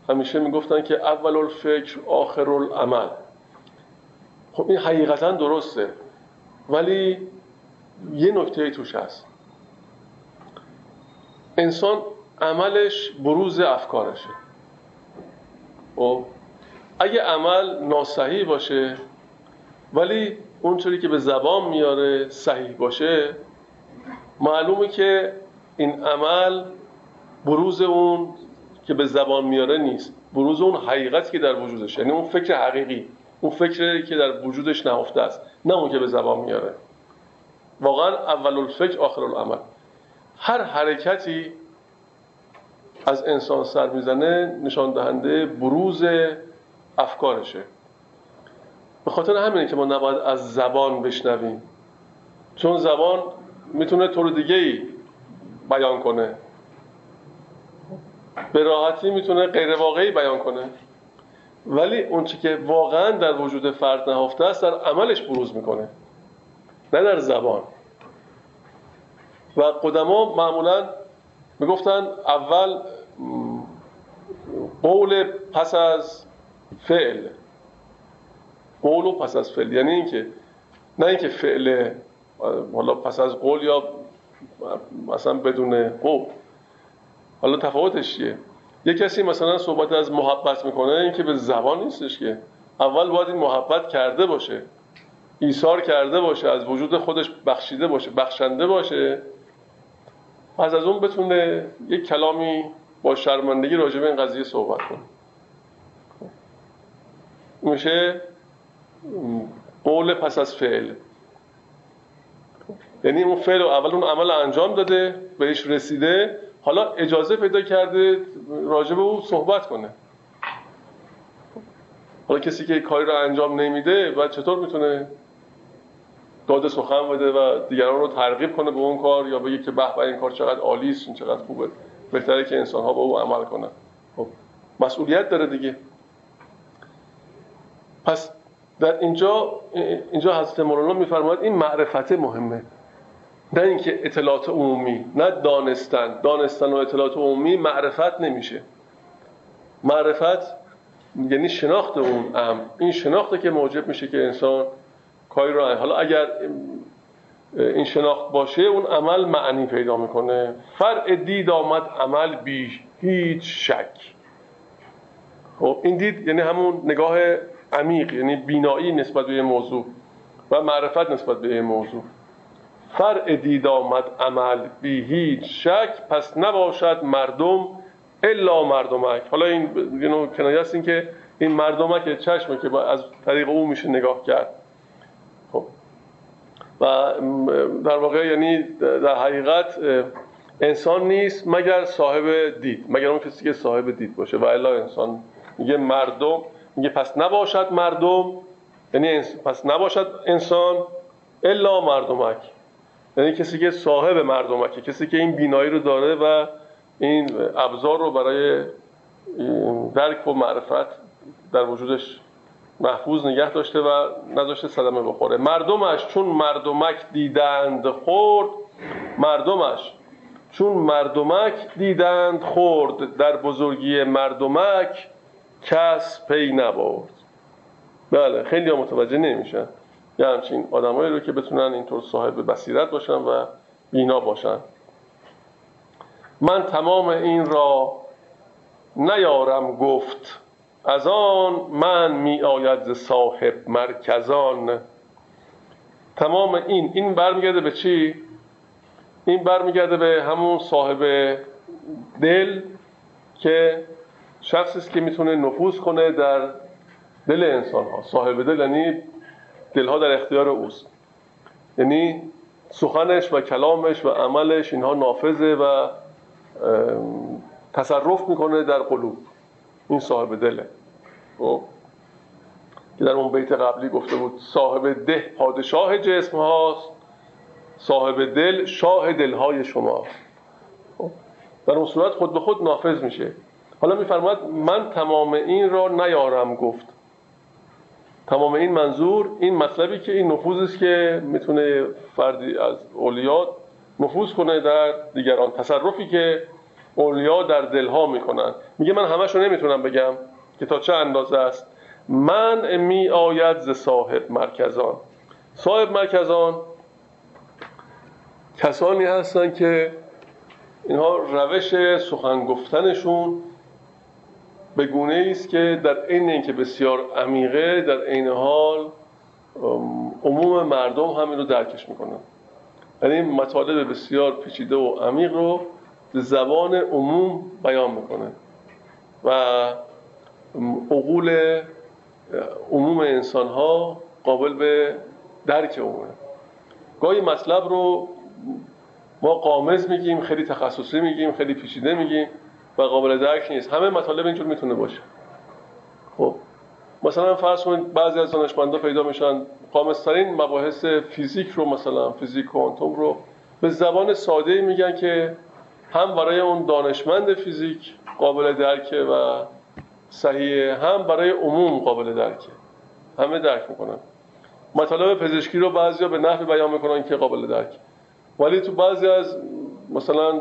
همیشه می‌گفتن که اول الفکر آخر العمل خب این حقیقتا درسته ولی یه نکته توش هست. انسان عملش بروز افکارشه. خب اگه عمل ناصحیح باشه ولی اونطوری که به زبان میاره صحیح باشه معلومه که این عمل بروز اون که به زبان میاره نیست. بروز اون حقیقتی که در وجودش یعنی اون فکر حقیقی اون فکری که در وجودش نهفته است نه اون که به زبان میاره. واقعا اول الفکر آخر العمل. هر حرکتی از انسان سر می‌زنه نشان دهنده بروز افکارشه. به خاطر همینه که ما نباید از زبان بشنویم. چون زبان می‌تونه طور دیگه ای بیان کنه. به راحتی می‌تونه غیر واقعی بیان کنه. ولی اون که واقعا در وجود فرد نهفته است در عملش بروز می‌کنه. نه در زبان. و قدما معمولا می‌گفتن اول قول پس از فعل. قول و پس از فعل. یعنی اینکه نه اینکه فعل حالا پس از قول یا مثلا بدون قول. حالا تفاوتش چیه؟ یه کسی مثلا صحبت از محبت می‌کنه این که به زبان نیستش که. اول باید این محبت کرده باشه ایثار کرده باشه از وجود خودش بخشیده باشه بخشنده باشه. پس از اون بتونه یک کلامی با شرمندگی راجع به این قضیه صحبت کنه. میشه؟ قول پس از فعل. یعنی اون فعل اول اون عمل انجام داده بهش رسیده. حالا اجازه پیدا کرده راجع به او صحبت کنه. حالا کسی که کاری رو انجام نمیده و چطور می‌تونه داده سخن بده و دیگران رو ترغیب کنه به اون کار یا بگه که به این کار چقدر عالی است چقدر خوبه. بهتره که انسان ها با او عمل کنن. خب مسئولیت داره دیگه. پس در اینجا اینجا حضرت مولانا میفرماید این معرفت مهمه. نه اینکه اطلاعات عمومی نه دانستن. دانستن و اطلاعات عمومی معرفت نمیشه. معرفت یعنی شناخت اون ام این شناخته که موجب میشه که انسان کاری رو حالا اگر این شناخت باشه اون عمل معنی پیدا می‌کنه. فرع دید آمد عمل بی هیچ شک. خب این دید یعنی همون نگاه عمیق یعنی بینایی نسبت به موضوع و معرفت نسبت به موضوع. فرع دید آمد عمل بی هیچ شک پس نباشد مردم الا مردمک. حالا این یعنی کنایه است این که این مردمک چشمه که از طریق او میشه نگاه کرد. خب. و در واقع یعنی در حقیقت انسان نیست مگر صاحب دید مگر اون کسی که صاحب دید باشه. و الا انسان. میگه مردم میگه پس نباشد مردم یعنی پس نباشد انسان الا مردمک. یعنی کسی که صاحب مردمکه کسی که این بینایی رو داره و این ابزار رو برای درک و معرفت در وجودش محفوظ نگه داشته و نذاشته صدمه بخوره. مردمش چون مردمک دیدند خورد مردمش چون مردمک دیدند خورد. در بزرگی مردمک کس پی نبرد. بله خیلی متوجه نمیشن. یه همچین آدمایی رو که بتونن اینطور صاحب بصیرت باشن و بینا باشن. من تمام این را نیارم گفت. از آن من می آید ز صاحب مرکزان. تمام این این برمیگرده به چی؟ این برمیگرده به همون صاحب دل که شخصی است که می‌تونه نفوذ کنه در دل انسان ها صاحب دل یعنی دلها در اختیار اوست. یعنی سخنش و کلامش و عملش اینها نافذه و تصرف می‌کنه در قلوب. این صاحب دله. خب؟ که در اون بیت قبلی گفته بود صاحب ده پادشاه جسم هاست صاحب دل شاه دلهای شما خب؟ در اون صورت خود به خود نافذ میشه. حالا میفرماید من تمام این را نیارم گفت. تمام این منظور این مطلبی که این نفوذ است که می‌تونه فردی از اولیات نفوذ کنه در دیگران. تصرفی که اولیا در دلها می‌کنن. میگه من همشو نمی‌تونم بگم که تا چه اندازه است. من می آید ز صاحب مرکزان. صاحب مرکزان کسانی هستن که اینها روش سخن گفتنشون به گونه است که در عین اینکه بسیار عمیقه در عین حال عموم مردم همین رو درکش می‌کنن. یعنی مطالب بسیار پیچیده و عمیق رو به زبان عموم بیان می‌کنه و عقول عموم انسان ها قابل به درک عمومه. گاهی مطلب رو ما قامز میگیم خیلی تخصصی میگیم خیلی پیچیده میگیم. و قابل درک نیست. همه مطالب اینجور می‌تونه باشه. خب. مثلا فرض کنید بعضی از دانشمندا پیدا میشن. قامزترین مباحث فیزیک رو مثلا فیزیک کوانتوم رو به زبان ساده میگن که هم برای اون دانشمند فیزیک قابل درکه و صحیحه هم برای عموم قابل درکه. همه درک می‌کنن. مطالب پزشکی رو بعضیا به نحوی بیان می‌کنن که قابل درک ولی تو بعضی از مثلا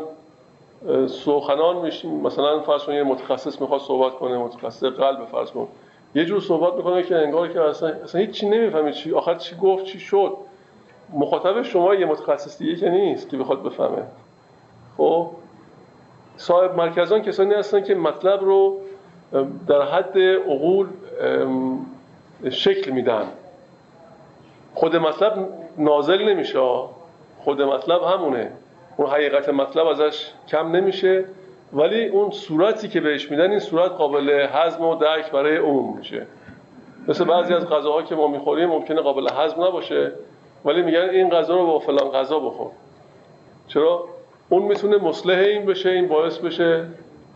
سخنان میشیم مثلا فرض یه متخصص می‌خواد صحبت کنه متخصص قلب فرض کن. یه جور صحبت می‌کنه که انگار که اصلا اصلا هیچ چی نمی‌فهمه چی آخر چی گفت چی شد. مخاطب شما یه متخصص دیگه که نیست که بخواد بفهمه. خب؟ صاحب مرکزان کسانی هستن که مطلب رو در حد عقول شکل میدن. خود مطلب نازل نمیشه. خود مطلب همونه. اون حقیقت مطلب ازش کم نمیشه. ولی اون صورتی که بهش میدن این صورت قابل هضم و درک برای عموم میشه. مثل بعضی از غذاها که ما می‌خوریم ممکنه قابل هضم نباشه. ولی میگن این غذا رو با فلان غذا بخور. چرا؟ اون می‌تونه مصلح این بشه این باعث بشه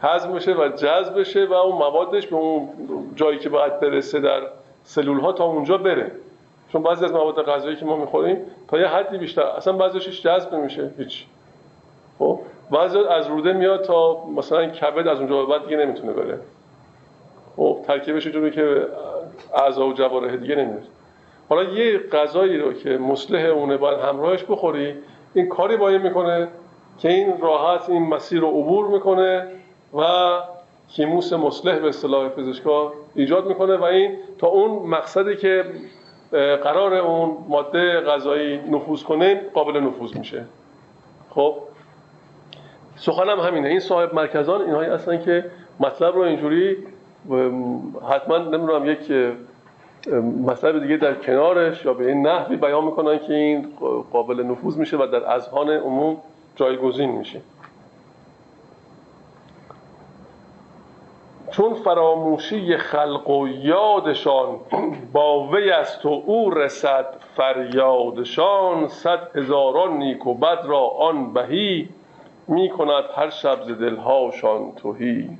هضم بشه و جذب بشه و اون موادش به اون جایی که باید برسه در سلول ها تا اونجا بره. چون بعضی از مواد غذایی که ما می‌خوریم تا یه حدی بیشتر اصلا بعضیش جذب نمیشه هیچ. خب؟ بعضی از روده میاد تا مثلا کبد از اونجا بعد دیگه نمی‌تونه بره. خب ترکیبش جوری که اعضا و جوارح دیگه نمیاد. حالا یه غذایی رو که مصلح اونه باید همراهش بخوری این کاری باید می‌کنه که این راحت این مسیر رو عبور می‌کنه و کیموس مصلح به اصطلاح پزشکا ایجاد می‌کنه و این تا اون مقصدی که قرار اون ماده غذایی نفوذ کنه قابل نفوذ میشه. خب؟ سخنم همینه. این صاحب مرکزان اینهایی هستن که مطلب رو اینجوری حتما نمی‌دونم یک مطلب دیگه در کنارش یا به این نحوی بیان می‌کنن که این قابل نفوذ میشه و در اذهان عموم جایگزین میشه. چون فراموشی خلق و یادشان با وی است و او رسد فریادشان صد هزاران نیک و بد را آن بهی می کند هر شب ز دلهاشان توهی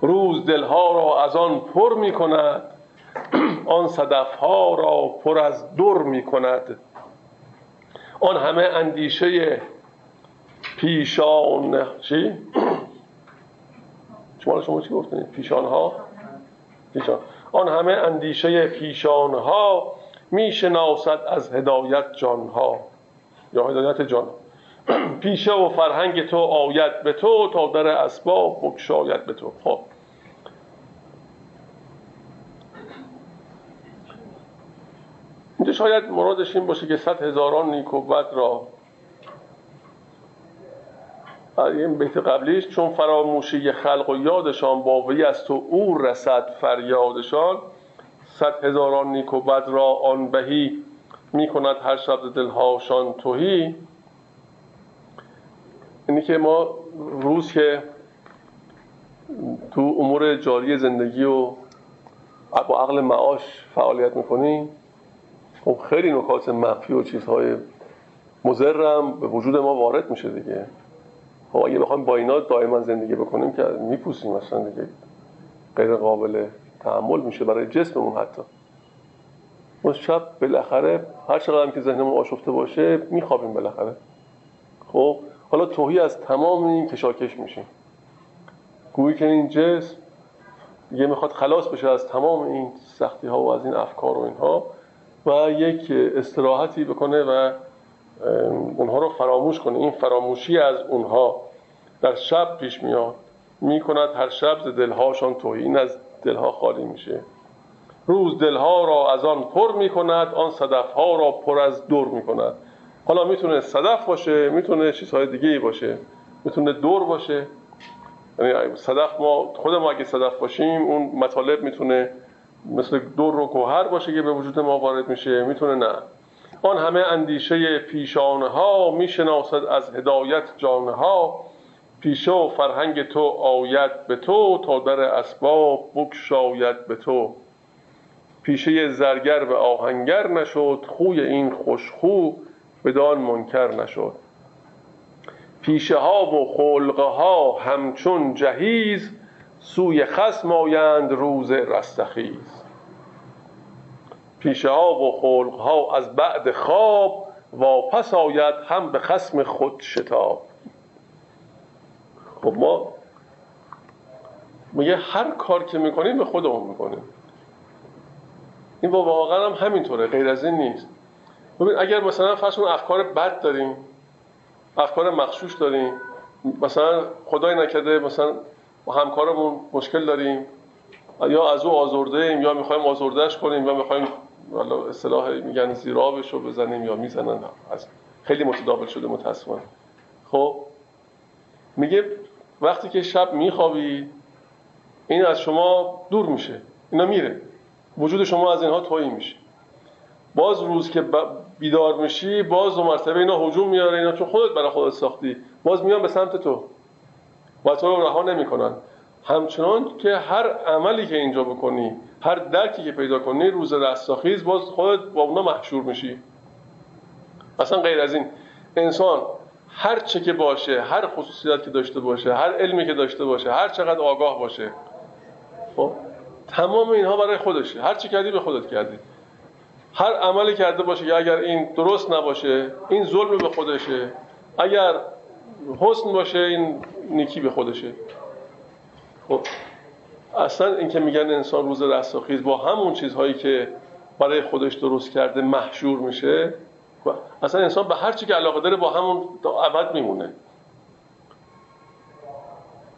روز دلها را از آن پر می کند آن صدفها را پر از در می کند آن همه اندیشه پیشان چی؟ شما شما چی گفتید؟ پیشان ها؟ پیشان آن همه اندیشه پیشان ها می شناسد از هدایت جان ها یا هدایت جان پیشه و فرهنگ تو آید به تو تا در اسباب بکشاید به تو. خب. اینجا شاید مرادش این باشه که صد هزاران نیک و بد را این بیت قبلیش چون فراموشی خلق و یادشان باوی است و او رسد فریادشان صد هزاران نیک و بد را آن بهی می کند هر شب دلهاشان توهی اینی که ما روز که تو امور جاری زندگی و با عقل معاش فعالیت می‌کنیم خب خیلی نکات مخفی و چیزهای مزرم به وجود ما وارد میشه دیگه. خب اگه بخوایم با اینا دائما زندگی بکنیم که میپوسیم مثلا دیگه. غیر قابل تحمل میشه برای جسممون حتی. ما شب بالاخره هر چقدر که ذهنمون آشفته باشه میخوابیم بالاخره. خب حالا توهی از تمام این کشاکش میشه. گویی که این جسم دیگه می‌خواد خلاص بشه از تمام این سختی ها و از این افکار و اینها و یک استراحتی بکنه و اونها رو فراموش کنه. این فراموشی از اونها در شب پیش میاد می‌کند هر شب ز دلهاشان توهی. این از دلها خالی میشه. روز دلها را از آن پر می‌کند آن صدفها را پر از دور می‌کند. حالا می‌تونه صدف باشه می‌تونه چیزهای دیگه ای باشه می‌تونه دور باشه. یعنی صدف ما خود ما اگه صدف باشیم اون مطالب می‌تونه مثل دور و گوهر باشه که به وجود ما وارد میشه می‌تونه نه. آن همه اندیشه پیشانه ها می‌شناسد از هدایت جانه ها پیشه و فرهنگ تو آید به تو تا در اسباب بکشاید به تو. پیشه زرگر و آهنگر نشد خوی این خوشخو. بدان منکر نشد. پیشه ها و خلقه ها همچون جهیز سوی خسم آیند روز رستخیز. پیشه ها و خلق ها از بعد خواب واپس آید هم به خسم خود شتاب. خب ما میگه هر کار که می‌کنیم به خودمون می‌کنیم. این واقعا هم همینطوره غیر از این نیست. ببین اگر مثلا فرض افکار بد داریم افکار مخشوش داریم مثلا خدای نکرده مثلا با همکارمون مشکل داریم یا از او آزرده ایم یا می‌خوایم آزردهش کنیم یا می‌خوایم والا اصطلاح میگن زیرابش رو بزنیم یا می‌زنن. از خیلی متداول شده متاسفانه. خب میگه وقتی که شب میخوابی این از شما دور میشه اینا میره. وجود شما از اینها تویی میشه. باز روز که بیدار میشی باز دو مرتبه اینا هجوم میاره اینا چون خودت برای خودت ساختی. باز میان به سمت تو. و تو رو رها نمی‌کنن. همچنان که هر عملی که اینجا بکنی هر درکی که پیدا کنی روز رستاخیز باز خودت با اونا محشور میشی. اصلا غیر از این انسان هر چه که باشه هر خصوصیت که داشته باشه هر علمی که داشته باشه هر چقدر آگاه باشه. خب؟ تمام اینها برای خودشه. هر چی کردی به خودت کردی. هر عملی کرده باشه که اگر این درست نباشه این ظلم به خودشه. اگر حسن باشه این نیکی به خودشه. خب اصلا این که میگن انسان روز رستاخیز با همون چیزهایی که برای خودش درست کرده محشور میشه اصلا انسان به هر چی که علاقه داره با همون ابد میمونه.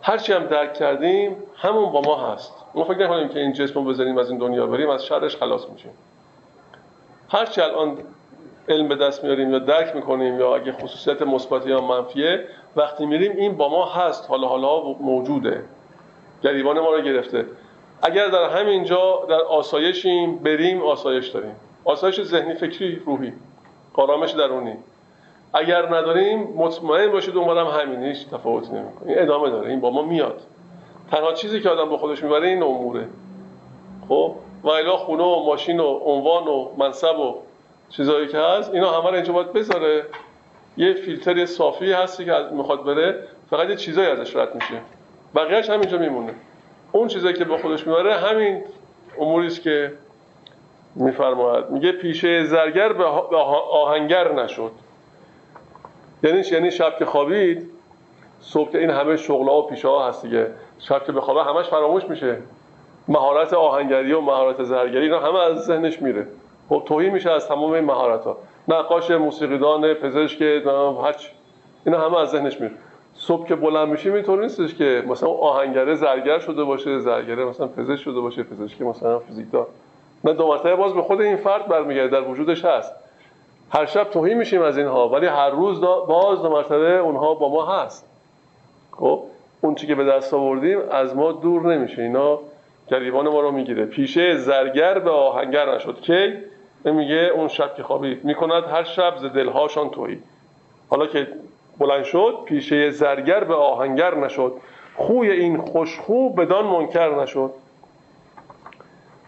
هر چی هم درک کردیم همون با ما هست. ما فکر نکنیم که این جسم رو بزنیم از این دنیا بریم از شرش خلاص میشیم. هرچی الان علم به دست میاریم یا درک می‌کنیم یا اگه خصوصیت مثبت یا منفیه وقتی میریم این با ما هست حالا حالا موجوده. گریبان ما رو گرفته. اگر در همینجا در آسایشیم بریم آسایش داریم. آسایش ذهنی فکری روحی. آرامش درونی. اگر نداریم مطمئن باشید اونورم همین هیچ تفاوتی نمی‌کنه. این ادامه داره. این با ما میاد. تنها چیزی که آدم به خودش می‌بره این اموره خب؟ و الا خونه و ماشین و عنوان و منصب و چیزایی که هست اینا همه رو اینجا باید بذاره. یه فیلتر صافی هستی که می‌خواد بره فقط یه چیزایی ازش رد میشه. بقیهش همینجا میمونه. اون چیزایی که به خودش می‌بره همین اموری است که میفرماید. میگه پیشه زرگر به آهنگر نشد. یعنی یعنی شب که خوابید صبح که این همه شغل ها و پیشه ها هست دیگه. شب که بخوابه همش فراموش میشه. مهارت آهنگری و مهارت زرگری اینا همه از ذهنش میره. خب توهی میشه از تمام این مهارت ها نقاش موسیقیدان پزشک هرچی اینا همه از ذهنش میره. صبح که بلند میشیم اینطور نیستش که مثلا آهنگره زرگر شده باشه زرگره مثلا پزشک شده باشه پزشک مثلا فیزیکدان. نه دو مرتبه باز به خود این فرد برمیگرده در وجودش هست. هر شب توهی میشیم از اینها ولی هر روز باز دو مرتبه اونها با ما هست. خب اون چی که به دست آوردیم از ما دور نمیشه. اینا گریبان ما رو می‌گیره. پیشه زرگر به آهنگر نشد. که میگه اون شب که خوابید می‌کند هر شب ز دلهاشان توهی حالا که بلند شد پیشه زرگر به آهنگر نشد. خوی این خوشخو بدان منکر نشد.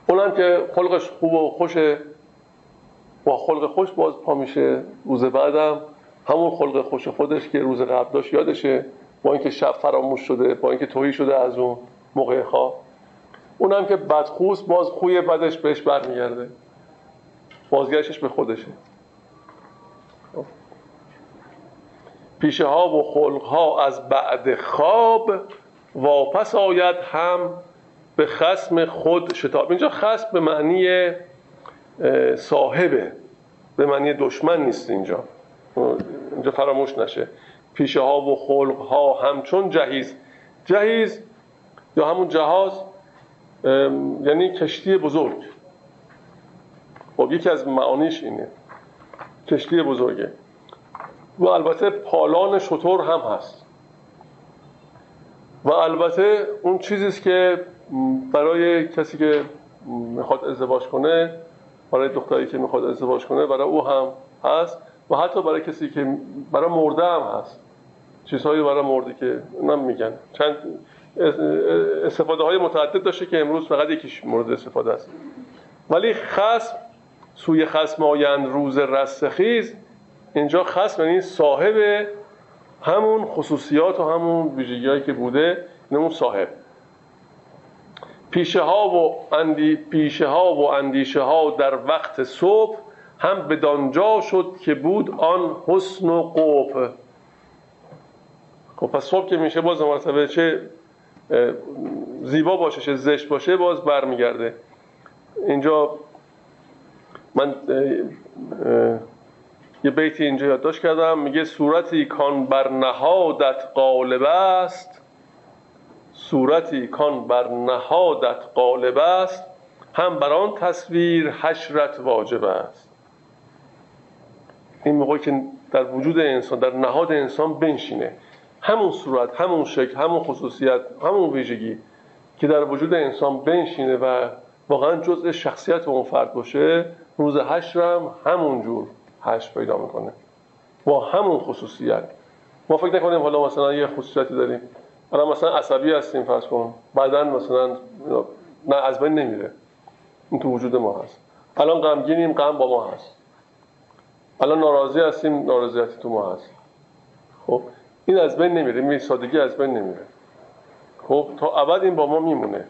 اونم که خلقش خوب و خوشه با خلق خوش باز پا میشه. روز بعدم همون خلق خوش خودش که روز قبل داشت یادشه. با اینکه شب فراموش شده با اینکه توهی شده از اون موقع خواب. اونم که بدخوست باز خوی بدش بهش برمیگرده. بازگشتش به خودشه. پیشه ها و خلق ها از بعد خواب واپس آید هم به خسم خود شتاب. اینجا خسم به معنی صاحبه. به معنی دشمن نیست اینجا. اینجا فراموش نشه. پیشه ها و خلق ها همچون جهیز. جهیز یا همون جهاز یعنی کشتی بزرگ. خب یکی از معانیش اینه. کشتی بزرگه. و البته پالان شطور هم هست. و البته اون چیزیست که برای کسی که می‌خواد ازدواج کنه برای دختری که می‌خواد ازدواج کنه برای او هم هست. و حتی برای کسی که برای مرده هم هست. چیزهایی برای مرده که نم میگن. چند استفاده های متعدد داشته که امروز فقط یکیش مورد استفاده است. ولی خسم سوی خسم آیند روز رستخیز اینجا خسم یعنی صاحب همون خصوصیات و همون ویژگیهایی که بوده نمون صاحب. پیشه ها و اندی پیشه ها و اندیشه ها در وقت صبح هم به دانجا شد که بود آن حسن و قوف خب پس صبح که میشه باز مرتبه چه زیبا باشه چه زشت باشه باز برمیگرده. اینجا من یه بیتی اینجا یادداشت کردم میگه صورتی کان بر نهادت قالب است صورتی کان بر نهادت قالب است هم بر آن تصویر حشرت واجب است. این موقعی که در وجود انسان در نهاد انسان بنشینه. همون صورت همون شکل همون خصوصیت همون ویژگی که در وجود انسان بنشینه و واقعا جزء شخصیت اون فرد باشه روز حشرم همون جور حشر پیدا می‌کنه. با همون خصوصیت. ما فکر نکنیم حالا مثلا یه خصوصیتی داریم. الان مثلا عصبی هستیم فرض کن. بعدا مثلا نه از بین نمیره. این تو وجود ما هست. الان غمگینیم غم با ما هست. الان ناراضی هستیم ناراضیتی تو ما هست. خب؟ این از بین نمیره این سادگی از بین نمیره. خب تا ابد این با ما میمونه.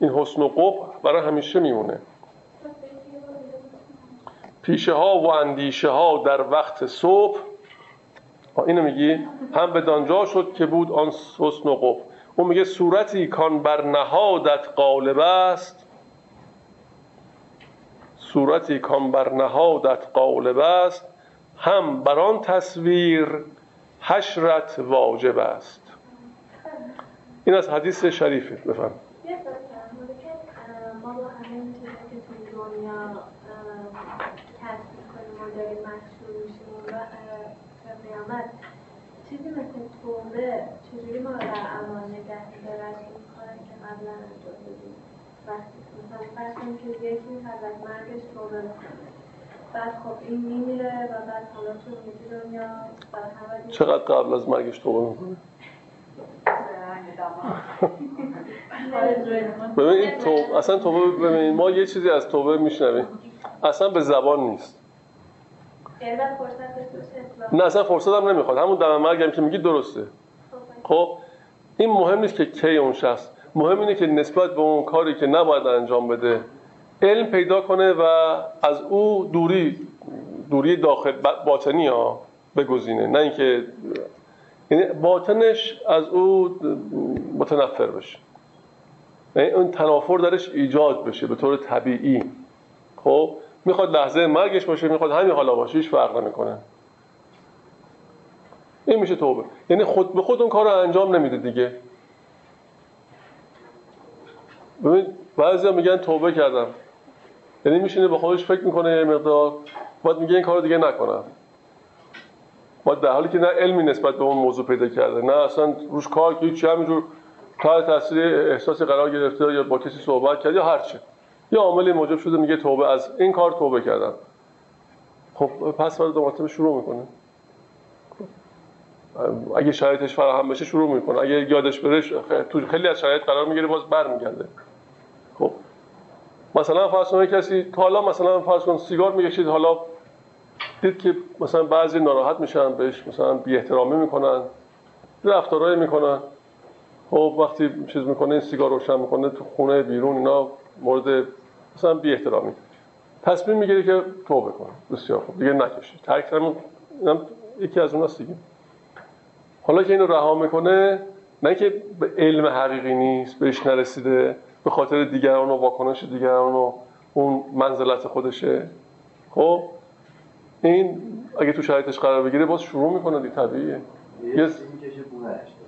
این حسن و قب برای همیشه میمونه. پیشه ها و اندیشه ها در وقت صبح اینو میگی؟ هم به دانجا شد که بود آن حسن و قب اون میگه صورتی کان بر نهادت قالب است. صورتی کان بر نهادت قالب است. هم بر آن تصویر حشرت واجب است. این از حدیث شریفه. بفهم چیزی مثل توبه چجوری ما در امان نگه اون کاری که قبلا انجام بدیم وقتی مثلا فرض که یکی از مرگش توبه می‌کنه بعد خب این میمیره و بعد حالا تو دنیا چقدر قبل از مرگش توبه می‌کنه ببین توب... اصلا توبه ببین ما یه چیزی از توبه میشنویم. اصلا به زبان نیست. نه اصلا فرصت هم نمی‌خواد. همون دم مرگم که میگی درسته. خب این مهم نیست که کی اون شخص. مهم اینه که نسبت به اون کاری که نباید انجام بده علم پیدا کنه و از او دوری دوری داخل باطنی ها بگزینه. نه اینکه یعنی باطنش از او متنفر بشه. یعنی اون تنافر درش ایجاد بشه به طور طبیعی. خب می‌خواد لحظه مرگش باشه می‌خواد همین حالا باشه هیچ فرق نمی‌کنه. این میشه توبه. یعنی خود به خود اون کار رو انجام نمیده دیگه. ببین بعضی میگن توبه کردم. یعنی میشینه به خودش فکر می‌کنه یه مقدار. بعد میگه این کارو دیگه نکنم. ما در حالی که نه علمی نسبت به اون موضوع پیدا کرده نه اصلا روش کار که هیچ همینجور تحت تاثیر احساسی قرار گرفته یا با کسی صحبت کرد یا هرچه یا عاملی موجب شده میگه توبه از این کار توبه کردم. خب پس وارد مرتبه شروع می‌کنه. اگه شرایطش فراهم بشه شروع می‌کنه. اگه یادش بره خیلی از شرایط قرار می‌گیره باز برمیگرده. خب مثلا فرض کن کسی حالا مثلا فرض کن سیگار می‌کشید حالا دید که مثلا بعضی ناراحت میشن بهش مثلا بی احترامی می‌کنن رفتارایی می‌کنن. خب وقتی چیز می‌کنه سیگار روشن می‌کنه تو خونه بیرون اینا مورد مثلا بی احترامی تصمیم می‌گیره که توبه کنه بسیار خوب. دیگه نکشه ترک همون یکی از اوناست دیگه. حالا که اینو رها می‌کنه نه که به علم حقیقی نیست بهش نرسیده به خاطر دیگران و واکنش دیگران و اون منزلت خودشه. خب؟ این اگه تو شرایطش قرار بگیره باز شروع می‌کنه دیگه طبیعیه. یه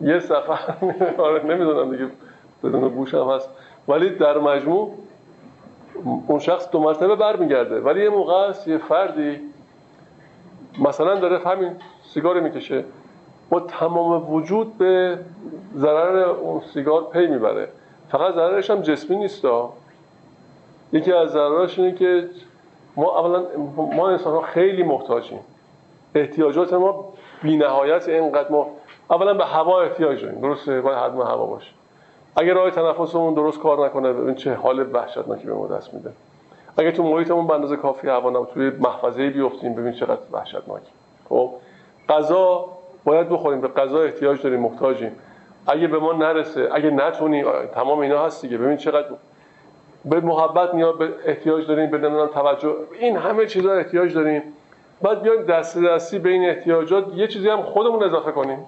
یه سفر آره نمی‌دونم دیگه بدون بوش هم هست. ولی در مجموع اون شخص دو مرتبه برمیگرده. ولی یه موقع است یه فردی مثلا داره همین سیگار می‌کشه. با تمام وجود به ضرر اون سیگار پی می‌بره. فقط ضررش هم جسمی نیست یکی از ضررش اینه که ما اولا ما انسان ها خیلی محتاجیم. احتیاجات ما بی نهایت اینقدر ما اولا به هوا احتیاج داریم. درسته؟ باید حتما هوا باشه. اگر راه تنفسمون درست کار نکنه ببین چه حال وحشتناکی به ما دست میده. اگه تو محیطمون به اندازه کافی هوا نبود توی محفظه بیفتیم ببین چقدر وحشتناکی. خب؟ غذا باید بخوریم. به غذا احتیاج داریم محتاجیم. اگه به ما نرسه اگه نتونی تمام اینا هست دیگه. ببین چقدر به محبت نیاز به احتیاج داریم به نمی‌دونم توجه. این همه چیزا احتیاج داریم. بعد بیایم دست دستی بین احتیاجات یه چیزی هم خودمون اضافه کنیم.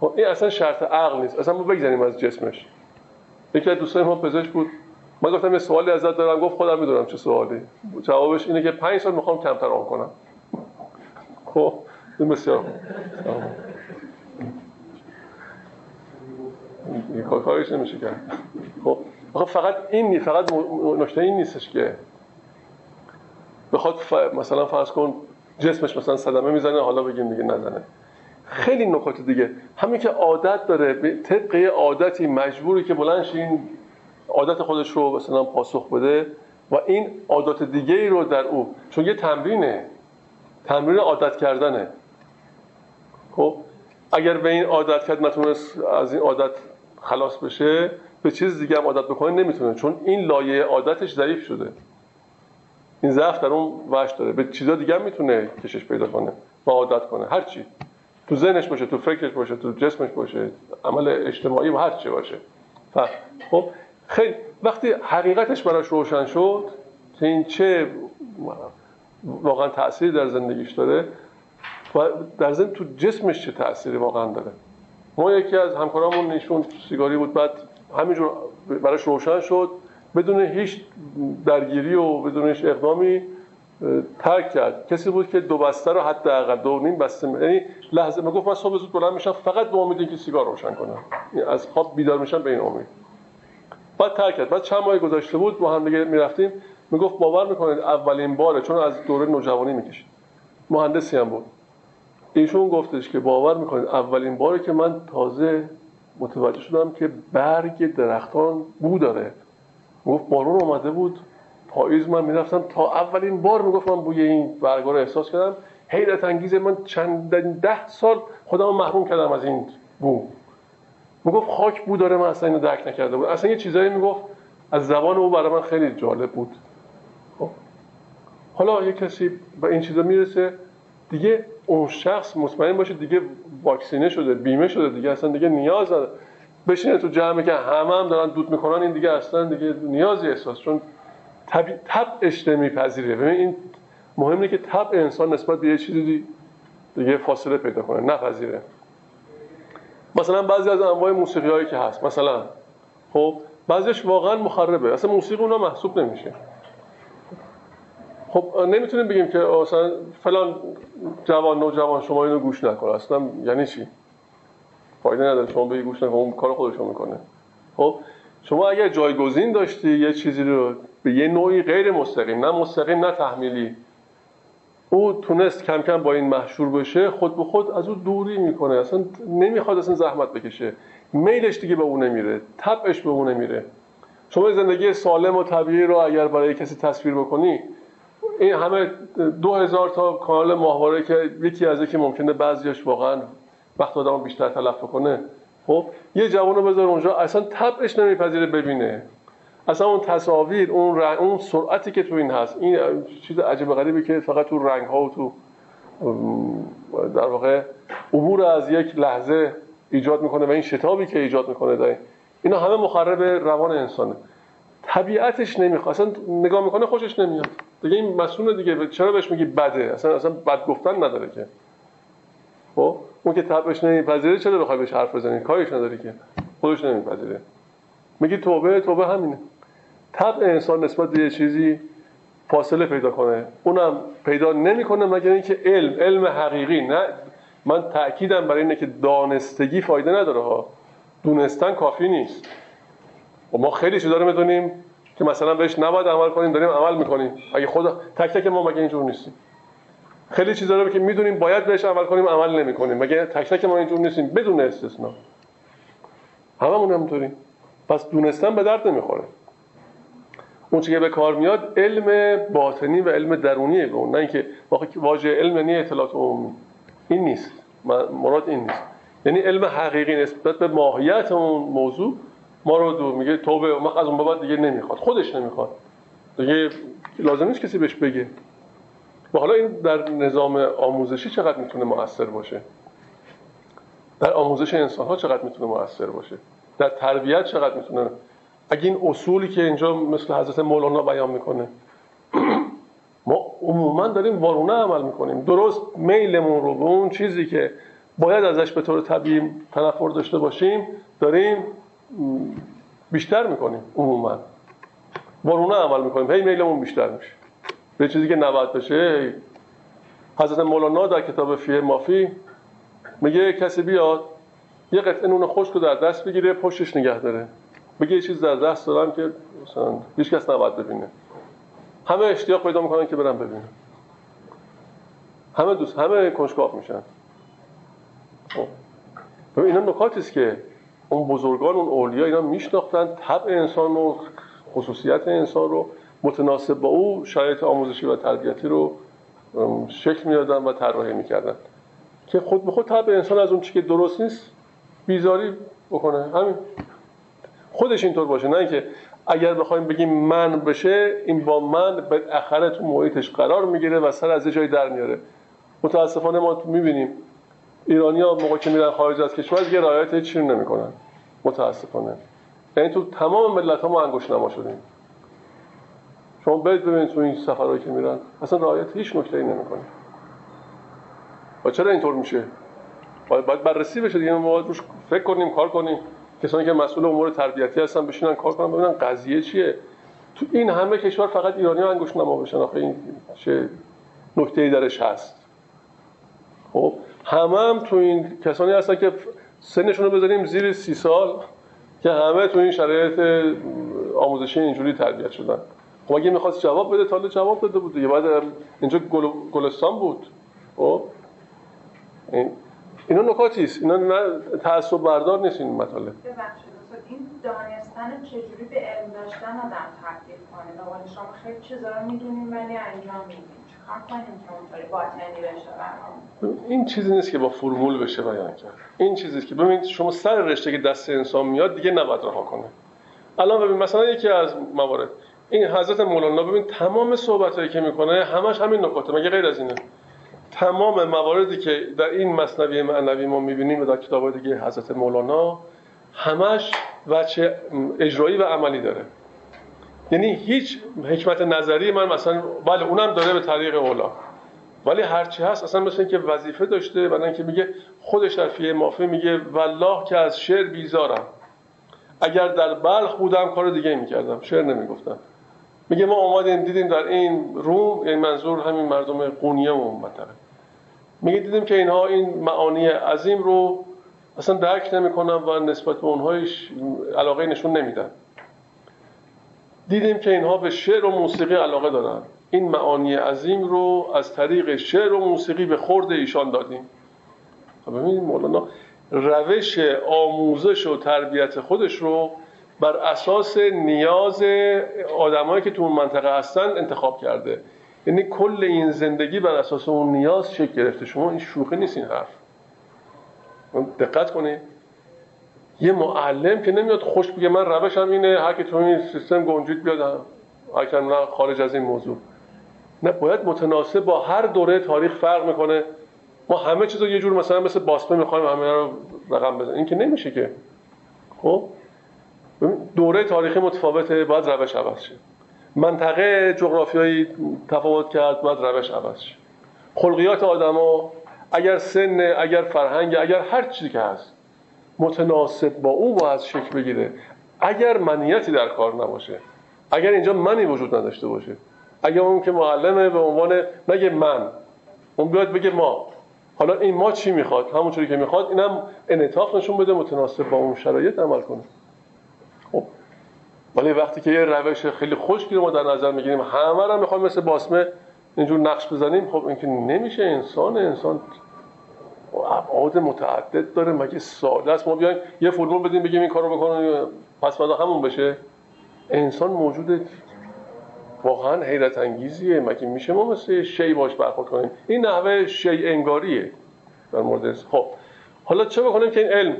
خب این اصلا شرط عقل نیست. اصلا ما بگذاریم از جسمش. یکی از دوستان ما پزشک بود. من گفتم یه سوالی ازت دارم. گفت خودم می‌دونم چه سوالی. جوابش اینه که پنج سال می‌خوام کمتر آن کنم. خب این بسیار این کارش نمیشه کرد. خب فقط این فقط نکته این نیستش که بخواد مثلا فرض کن جسمش مثلا صدمه می‌زنه حالا بگیم دیگه نزنه. خیلی نکات دیگه. همین که عادت داره طبق عادتی مجبوری که بلند این عادت خودش رو مثلا پاسخ بده و این عادت دیگه ای رو در او چون یه تمرینه. تمرین عادت کردنه. خب اگر به این عادت کرد نتونست از این عادت خلاص بشه به چیز دیگه هم عادت بکنه نمی‌تونه. چون این لایه عادتش ضعیف شده. این ضعف در اون وش داره. به چیزا دیگه می‌تونه کشش پیدا کنه و عادت کنه. هر چی. تو ذهنش باشه تو فکرش باشه تو جسمش باشه عمل اجتماعی و هر چی باشه. خب خیلی. وقتی حقیقتش براش روشن شد این چه واقعا تأثیری در زندگیش داره و در ضمن تو جسمش چه تأثیری واقعا داره؟ ما یکی از همکارامون نشون سیگاری بود بعد همینجور براش روشن شد. بدون هیچ درگیری و بدون هیچ اقدامی ترک کرد. کسی بود که دو بسته رو حداقل دو نیم بسته یعنی لحظه من گفت من صبح زود بلند میشم فقط به امید اینکه سیگار روشن کنم. از خواب بیدار میشم به این امید. بعد ترک کرد. بعد چند ماه گذشته بود با هم دیگه می‌رفتیم می‌گفت باور می‌کنید اولین باره چون از دوره نوجوانی می‌کشید مهندسی هم بود. ایشون گفتش که باور می‌کنید اولین باری که من تازه متوجه شدم که برگ درختان بو داره. گفت بارون اومده بود پاییز من می‌رفتم تا اولین بار می‌گفت من بوی این برگا رو احساس کردم. حیرت انگیز من چند ده سال خودم محروم کردم از این بو. می‌گفت خاک بو داره من اصلا اینو درک نکرده بود اصلا یه چیزایی می‌گفت از زبان او برای من خیلی جالب بود. خب. حالا یه کسی به این چیزا می‌رسه دیگه اون شخص مطمئن باشه دیگه واکسینه شده بیمه شده دیگه اصلا دیگه نیاز نداره. بشینه تو جمعی که همه هم دارن دود می‌کنن این دیگه اصلا دیگه نیازی احساس چون طبع طبعش نمیپذیره ببین این مهمه که طبع انسان نسبت به یه چیزی دیگه فاصله پیدا کنه نپذیره. مثلا بعضی از انواع موسیقی هایی که هست مثلا خب بعضیش واقعا مخربه. اصلا موسیقی اونا محسوب نمیشه. خب نمی‌تونیم بگیم که مثلا فلان جوان نوجوان شما اینو گوش نکن اصلا یعنی چی؟ فایده نداره شما بگی گوش نکن اون کار خودشو می‌کنه. خب شما اگر جایگزین داشتی یه چیزی رو به یه نوعی غیر مستقیم نه مستقیم نه تحمیلی او تونست کم کم با این محشور بشه خود به خود از او دوری می‌کنه. اصلا نمی‌خواد اصلا زحمت بکشه. میلش دیگه به اون نمیره طبعش به اون نمیره. شما زندگی سالم و طبیعی رو اگر برای کسی تصویر بکنی این همه دو هزار تا کانال ماهواره که یکی از یکی ممکنه بعضیش واقعا وقت آدم بیشتر تلف کنه خب یه جوان رو بذار اونجا اصلا طبعش نمیپذیره ببینه. اصلا اون تصاویر اون اون سرعتی که تو این هست این چیز عجب غریبی که فقط تو رنگ ها و تو در واقع عبور از یک لحظه ایجاد می‌کنه و این شتابی که ایجاد می‌کنه داره اینا همه مخرب روان انسانه. طبیعتش نمی‌خواد. اصلا نگاه می‌کنه خوشش نمیاد. دیگه این مسئول دیگه. چرا بهش میگی بده؟ اصلا اصلا بد گفتن نداره که. اون که طبعش نمیپذیره چرا بخوای بهش حرف بزنی؟ کارش نداری که. خودش نمیپذیره. میگی توبه توبه همینه. طبع انسان نسبت به چیزی فاصله پیدا کنه. اونم پیدا نمی‌کنه مگر اینکه علم. علم حقیقی. نه. من تاکیدم برای اینه که دانستگی فایده نداره ها. دونستن کافی نیست. و ما خیلی چیزا رو می‌دونیم که مثلا بهش نباید عمل کنیم داریم عمل می‌کنیم. اگه خدا تک تک ما مگه اینجور نیستیم؟ خیلی چیزا رو که می‌دونیم باید بهش عمل کنیم عمل نمی‌کنیم. مگه تک تک ما اینجور نیستیم؟ بدون استثنا هممون همونطوریم پس دونستن به درد نمی‌خوره. اون که به کار میاد علم باطنی و علم درونیه به اون. نه اینکه واژه علم یعنی اطلاعات عمومی. این نیست. مراد این نیست. یعنی علم حقیقی نسبت به ماهیت اون موضوع ما رو دو میگه توبه از اون بعد دیگه نمی‌خواد. خودش نمی‌خواد. دیگه لازم نیست کسی بهش بگه. و حالا این در نظام آموزشی چقدر می‌تونه موثر باشه؟ در آموزش انسان ها چقدر می‌تونه موثر باشه؟ در تربیت چقدر می‌تونه؟ اگه این اصولی که اینجا مثل حضرت مولانا بیان می‌کنه ما عموما داریم وارونه عمل می‌کنیم. درست میلمون رو به اون چیزی که باید ازش به طور طبیعی تنفر داشته باشیم داریم بیشتر می‌کنیم عموما. وارونه عمل می‌کنیم. هی میلمون بیشتر میشه. به چیزی که نباید بشه حضرت مولانا در کتاب فیه مافی میگه کسی بیاد یه قطعه نون خشک رو در دست بگیره پشتش نگه داره. بگه یه چیز در دست دارم که مثلا هیچ کس نباید ببینه. همه اشتیاق پیدا می‌کنن که برن ببینن. همه دوست همه کنجکاو میشن. خب. اینا نکاتی است که اون بزرگان اون اولیا اینا میشناختن طبع انسان و خصوصیت انسان رو. متناسب با او شرایط آموزشی و تربیتی رو شکل می‌دادن و طراحی می‌کردن. که خود به خود طبع انسان از اون چی که درست نیست بیزاری بکنه. همین. خودش اینطور باشه. نه اینکه اگر بخوایم بگیم من بشه این با من اخره تو محیطش قرار می‌گیره و سر از جای در میاره. متاسفانه ما می‌بینیم ایرانی ها موقع که میرن خارج از کشور دیگه رعایت هیچ نمی‌کنن. متاسفانه. یعنی تو تمام ملت ها ما انگوش نما شدیم. شما برید ببینید تو این سفرهایی که میرن اصلا رعایت هیچ نکته ای نمی‌کنه. و چرا اینطور میشه؟ باید بررسی بشه دیگه. ما باید روش فکر کنیم کار کنیم. کسانی که مسئول امور تربیتی هستن بشینن کار کنن ببینن قضیه چیه. تو این همه کشور فقط ایرانی ها انگوش نما بشن. آخه این چه نکته ای درش هست. خب؟ همه هم تو این کسانی هستن که سنشون رو بذاریم زیر سی سال که همه تو این شرایط آموزشی اینجوری تربیت شدن. خب اگه می‌خواست جواب بده تا جواب داده بود. دیگه بعد اینجا گل... گلستان بود. خب؟ این اینا نکاتی است. اینا نه تعصب بردار نیست این مطالب. این دانستن چجوری به علم داشتن آدم تبدیل کنه شما خیلی چیزا رو می‌دونیم ولی انجام میدیم. این چیزی نیست که با فرمول بشه بیان کرد. این چیزی که ببینید شما سر رشته که دست انسان میاد دیگه نباید رها کنه. الان ببین مثلا یکی از موارد. این حضرت مولانا ببین تمام صحبتایی که می‌کنه همش همین نکاته مگه غیر از اینه؟ تمام مواردی که در این مصنوی معنوی ما می‌بینیم و در کتاب دیگه حضرت مولانا همش وچه اجرایی و عملی داره. یعنی هیچ حکمت نظری من مثلا بله اونم داره به طریق اولا. ولی هرچی هست اصلا مثل اینکه وظیفه داشته بعدن که میگه خودش در فیه مافه میگه والله که از شعر بیزارم. اگر در بلخ بودم کار دیگه می‌کردم. شعر نمی‌گفتم. میگه ما اومدیم دیدیم در این روم یعنی منظور همین مردم قونیه و منطقه. میگه دیدیم که اینها این معانی عظیم رو اصلا درک نمی‌کنن و نسبت به اونهایش علاقه نشون نمیدن. دیدیم که اینها به شعر و موسیقی علاقه دارن. این معانی عظیم رو از طریق شعر و موسیقی به خورد ایشان دادیم. خب ببینید مولانا روش آموزش و تربیت خودش رو بر اساس نیاز آدمایی که تو اون منطقه هستن انتخاب کرده. یعنی کل این زندگی بر اساس اون نیاز شکل گرفته. شما این شوخی نیست این حرف. دقت کنید. یه معلم که نمیاد خوش بگه من روشم اینه هر که تو این سیستم گنجید بیاد. نه خارج از این موضوع. نه باید متناسب با هر دوره تاریخ فرق می‌کنه. ما همه چیز رو یه جور مثلا مثل باسپه می‌خوایم همه رو رقم بزنیم. این که نمیشه که. خب؟ دوره تاریخی متفاوته باید روش عوض شه. منطقه جغرافیایی تفاوت کرد باید روش عوض شه. خلقیات آدما اگر سن اگر فرهنگ اگر هر چیزی که هست. متناسب با او باید شکل بگیره. اگر منیتی در کار نباشه اگر اینجا منی وجود نداشته باشه اگر اون که معلمه به عنوان نگه من اون بیاد بگه ما. حالا این ما چی می‌خواد؟ همونطوری که می‌خواد اینم انعطاف نشون بده متناسب با اون شرایط عمل کنه. خب. ولی وقتی که یه روش خیلی خشکی رو ما در نظر می‌گیریم همه رو می‌خوایم مثل باسمه اینجور نقش بزنیم خب این که نمیشه. انسان انسان ابعاد متعدد داره مگه ساده است؟ ما بیایم یه فرمول بدیم بگیم این کارو بکنیم پس بعد همون بشه. انسان موجود واقعا حیرت انگیزیه. مگه میشه ما مثل شی باش برخورد کنیم؟ این نحوه شی انگاریه در مورد خب حالا چه بکنیم که این علم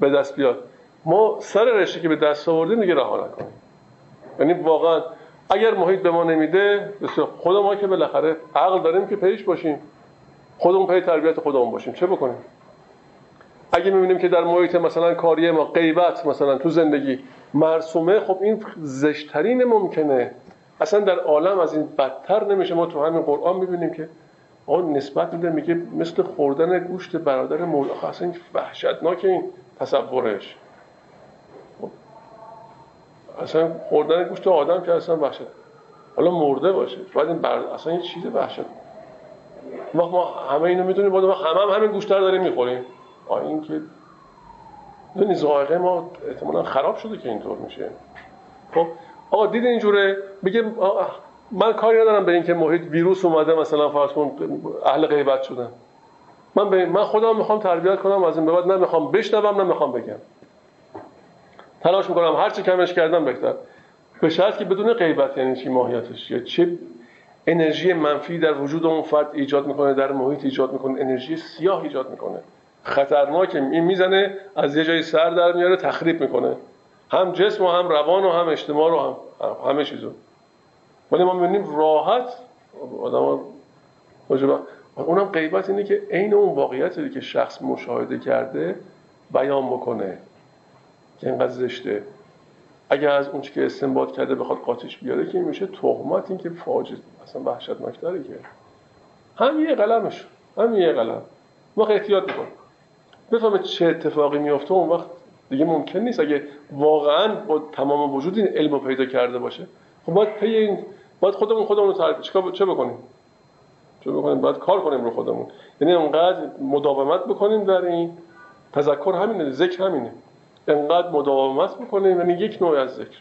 به دست بیاد؟ ما سر رشته که به دست آوردیم دیگه رها نکنیم. یعنی واقعا اگر محیط به ما نمیده خود ما که بالاخره عقل داریم که پیش باشیم. خودمون پی تربیت خودمون باشیم. چه بکنیم؟ اگه می‌بینیم که در محیط مثلا کاری ما غیبت مثلا تو زندگی مرسومه خب این زشترین ممکنه. اصلا در عالم از این بدتر نمیشه. ما تو همین قرآن می‌بینیم که آن نسبت میده میگه مثل خوردن گوشت برادر مورد اصلا این وحشتناک این تصورش. خب. اصلا خوردن گوشت آدم که اصلا وحشت حالا مرده باشه بعد این بر... اصلا این چیز وحشت ما ما همه اینو می‌دونیم ما همه هم همین گوشت رو داریم می‌خوریم. آ این که دونی زائقه ما احتمالا خراب شده که اینطور میشه. خب آقا دید اینجوره بگه من کاری ندارم به اینکه محیط ویروس اومده مثلا فرض کن اهل غیبت شدن. من به من خودم می‌خوام تربیت کنم از این به بعد نمی‌خوام بشنوم نمی‌خوام بگم. تلاش می‌کنم هر چی کمش کردم بهتر. به شرط که بدون غیبت یعنی چی؟ ماهیتش. چه انرژی منفی در وجود اون فرد ایجاد می‌کنه در محیط ایجاد می‌کنه. انرژی سیاه ایجاد می‌کنه. خطرناکه این می‌زنه از یه جایی سر در میاره تخریب می‌کنه. هم جسم و هم روان و هم اجتماع رو هم همه چیزو. ولی ما می‌بینیم راحت آدم اونم غیبت اینه که عین اون واقعیتی که شخص مشاهده کرده بیان بکنه. که اینقدر زشته. اگر از اون که استنباط کرده بخواد قاطیش بیاره که میشه تهمت این که فاجعه اصلا وحشتناکتره که. هم یه قلمش هم یه قلم. ما احتیاط می‌کنیم. بفهمه چه اتفاقی میفته اون وقت دیگه ممکن نیست. اگه واقعا با تمام وجود این علم پیدا کرده باشه خب باید پی این باید خودمون خودمون رو تعریف چه بکنیم؟ چه بکنیم؟ باید کار کنیم رو خودمون. یعنی انقدر مداومت بکنیم در این. تذکر همینه ذکر همینه. انقدر مداومت بکنیم یعنی یک نوع از ذکر.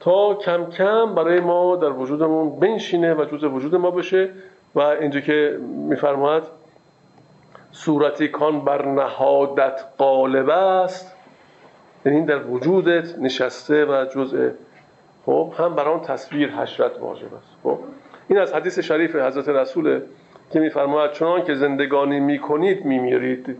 تا کم کم برای ما در وجودمون بنشینه و جزء وجود ما بشه و اینجا که میفرماید صورتی کان بر نهادت قالب است یعنی این در وجودت نشسته و جزء خب هم بر آن تصویر حشرت واجب است. خب این از حدیث شریف حضرت رسول که میفرماید چنان که زندگانی می‌کنید میمیرید.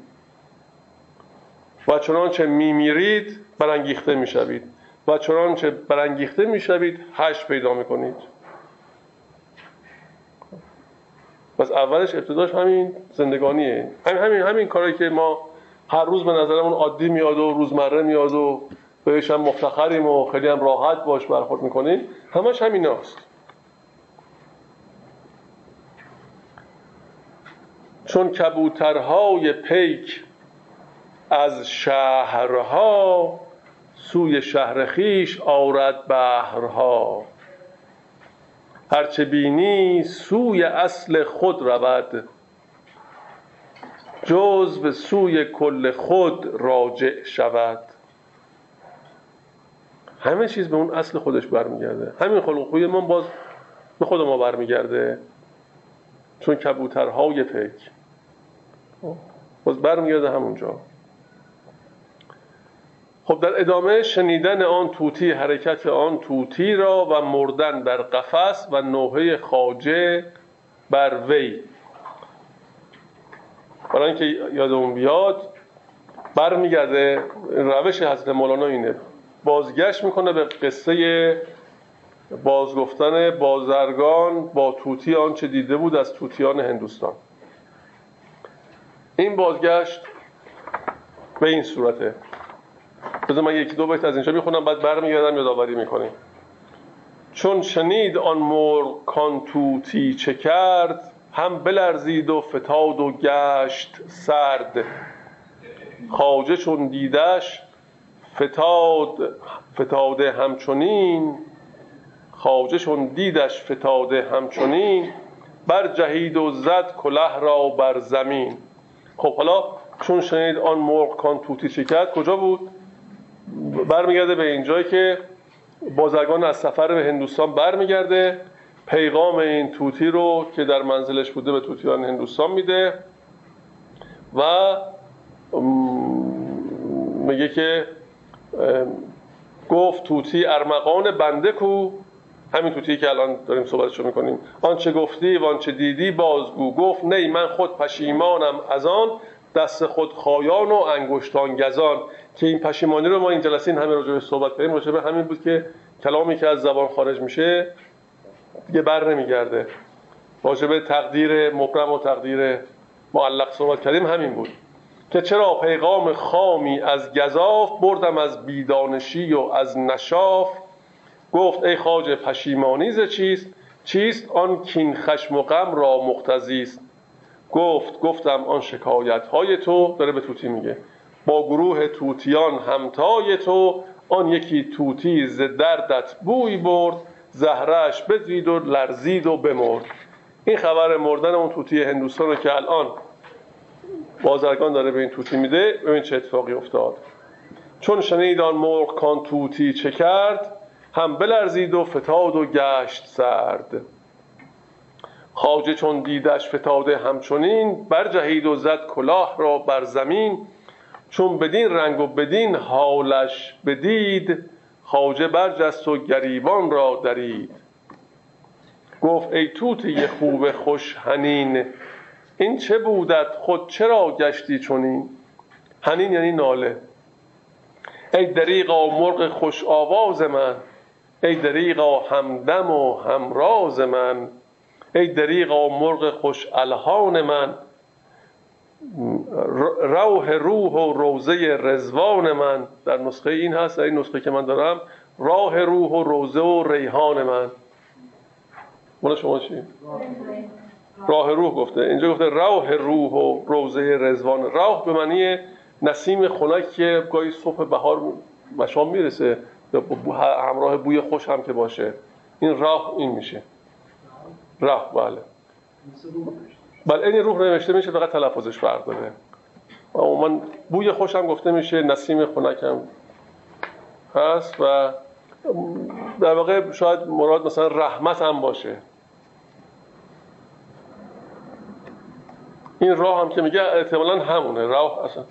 و چنانچه میمیرید برانگیخته می‌شوید. و چنانچه برانگیخته می‌شوید هش پیدا می‌کنید. پس اولش ابتداش همین زندگانیه. همین همین همین کاری که ما هر روز به نظرمون عادی میاد و روزمره میاد و بهش هم مفتخریم و خیلی هم راحت باش برخورد می‌کنیم همش همین هست. چون کبوترهای پیک از شهرها سوی شهر خیش آرد بهرها هرچه بینی سوی اصل خود رود. جز به سوی کل خود راجع شود. همه چیز به اون اصل خودش برمیگرده. همین خلق خوی ما باز به خود ما برمیگرده. چون کبوترهای پیک باز برمیگرده همونجا. خب در ادامه شنیدن آن توتی حرکت آن توتی را و مردن در قفس و نوحه خاجه بر وی. برای اینکه یادمون بیاد برمیگرده روش حضرت مولانا اینه. بازگشت می‌کنه به قصه بازگفتن بازرگان با توتی آنچه دیده بود از توتیان هندوستان. این بازگشت به این صورته. بذار من یکی دو بیت از اینجا می‌خونم بعد برمیگردم یادآوری می‌کنیم. چون شنید آن مر کانتوتی چه کرد هم بلرزید و فتاد و گشت سرد. خواجه چون دیدش فتاد فتاده همچنین. خواجه چون دیدش فتاده همچنین. بر جهید و زد کله را بر زمین. خب حالا چون شنید آن مرغ کان توتی چه کجا بود؟ برمیگرده به اینجایی که بازرگان از سفر به هندوستان برمیگرده. پیغام این توتی رو که در منزلش بوده به توتیان هندوستان میده و میگه که گفت توتی ارمغان بنده کو. همین توتی که الان داریم صحبتشو می‌کنیم. آنچه گفتی و آنچه دیدی بازگو. گفت نه من خود پشیمانم از آن. دست خود خایان و انگشتان گزان. که این پشیمانی رو ما این جلسه این همه راجع به صحبت کردیم. راجع همین بود که کلامی که از زبان خارج میشه دیگه بر نمیگرده. راجع به تقدیر مبرم و تقدیر معلق صحبت کردیم همین بود. که چرا پیغام خامی از گذاف بردم از بیدانشی و از نشاف؟ گفت ای خاج پشیمانیز چیست؟ چیست آن کین خشم و غم را مقتضی است گفت گفتم آن شکایت های تو داره به توتی میگه. با گروه توتیان همتای تو آن یکی توتی ز دردت بوی برد زهرش بدید و لرزید و بمرد. این خبر مردن اون توتی هندوستان رو که الان بازرگان داره به این توتی میده ببین چه اتفاقی افتاد. چون شنید آن مرغ کان توتی چه کرد هم بلرزید و فتاد و گشت سرد. خاجه چون دیدش فتاده همچنین برجهید و زد کلاه را بر زمین. چون بدین رنگ و بدین حالش بدید خاجه برجست و گریبان را درید. گفت ای توتی خوب خوش هنین این چه بودت؟ خود چرا گشتی چونین هنین یعنی ناله. ای دریغا مرغ خوش آواز من ای دریغا همدم و همراز من ای دریغا مرغ خوش الهان من. روح روح و روزه رزوان من در نسخه این هست این نسخه که من دارم راه روح و روزه و ریحان من. مال شما چی؟ راه روح گفته. اینجا گفته روح روح و روزه رزوان راه به معنی نسیم خنک که گاهی صبح بهار مشام می‌رسه همراه بوی خوش هم که باشه. این راه این میشه. راه بله. بله این روح نوشته میشه فقط تلفظش فرق داره من بوی خوشم گفته میشه نسیم خنکم هست و در واقع شاید مراد مثلا رحمت هم باشه. این راه هم که میگه احتمالا همونه. راه اصلا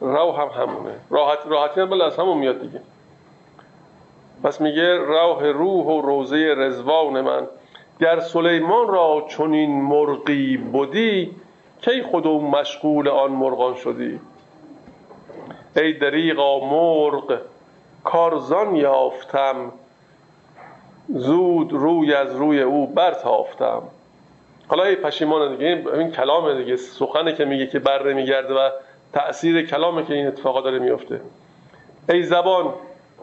راه هم همونه. راحت راحتی هم بله از همون میاد دیگه. پس میگه راه روح و روزه رزوان من. گر سلیمان را چنین مرغی بودی کی خودو مشغول آن مرغان شدی؟ ای دریغا مرغ کارزان یافتم زود روی از روی او برتافتم. حالا ای پشیمان دیگه این کلام دیگه سخنه که میگه که بر میگرده و تأثیر کلامه که این اتفاقا داره میفته. ای زبان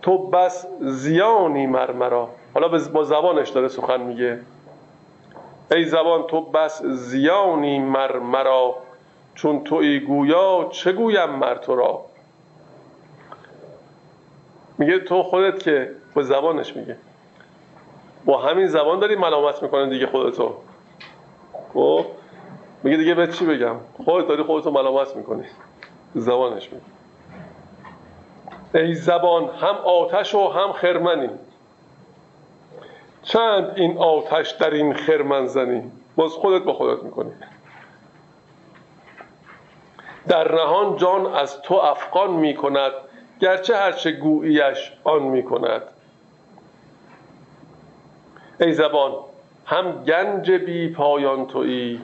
تو بس زیانی مرمرا حالا با زبانش داره سخن میگه. ای زبان تو بس زیانی مرمرا چون توی گویا چه گویم مر تو را؟ میگه تو خودت که با زبانش میگه. با همین زبان داری ملامت می‌کنه دیگه خودتو. خب؟ میگه دیگه به چی بگم؟ خودت داری خودتو ملامت می‌کنی. زبانش میگه. ای زبان هم آتش و هم خرمنی. چند این آتش در این خرمن زنی؟ باز خودت با خودت می‌کنی. در نهان جان از تو افغان می‌کند گرچه هرچه گوییش آن می‌کند. ای زبان هم گنج بی پایان تویی.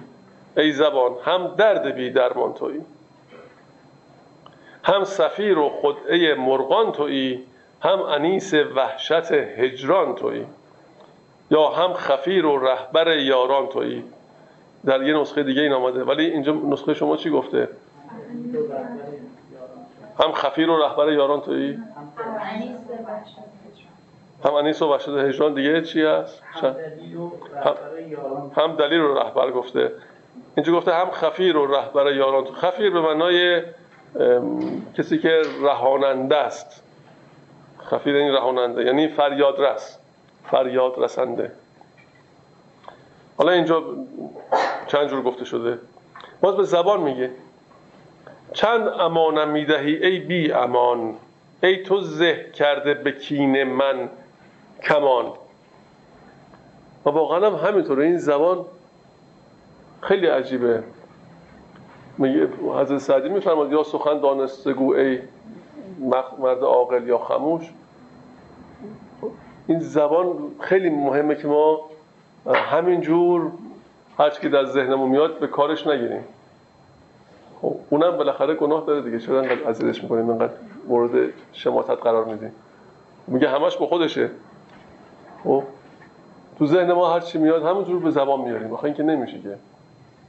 ای زبان هم درد بی درمان تویی. هم سفیر و خدعه مرغان تویی هم انیس وحشت هجران تویی. یا هم خفیر و رهبر یاران تویی. در یه نسخه دیگه این آمده. ولی اینجا نسخه شما چی گفته؟ هم خفیر و رهبر یاران تویی؟ هم انیس و وحشت هجران. دیگه چی هست؟ هم دلیل و رهبر گفته. اینجا گفته هم خفیر و رهبر یاران تو خفیر به معنای کسی که رهاننده است. خفیر این رهاننده یعنی فریاد رس فریاد رسنده. حالا اینجا چند جور گفته شده؟ باز به زبان میگه. چند امانم می‌دهی ای بی امان؟ ای تو زه کرده به کین من کمان. و واقعا هم همینطوره. این زبان خیلی عجیبه. میگه حضرت سعدی میفرماد یا سخن دانستگو ای مرد عاقل یا خموش. این زبان خیلی مهمه که ما همینجور هرچی که در ذهنمون میاد به کارش نگیریم. خب اونم بالاخره گناه داره دیگه. چرا انقدر عزیزش می‌کنیم؟ انقدر مورد شماتت قرار میدیم؟ میگه همش به خودشه. خب تو ذهن ما هر چی میاد همونجور به زبان میاریم. آخه اینکه نمیشه که.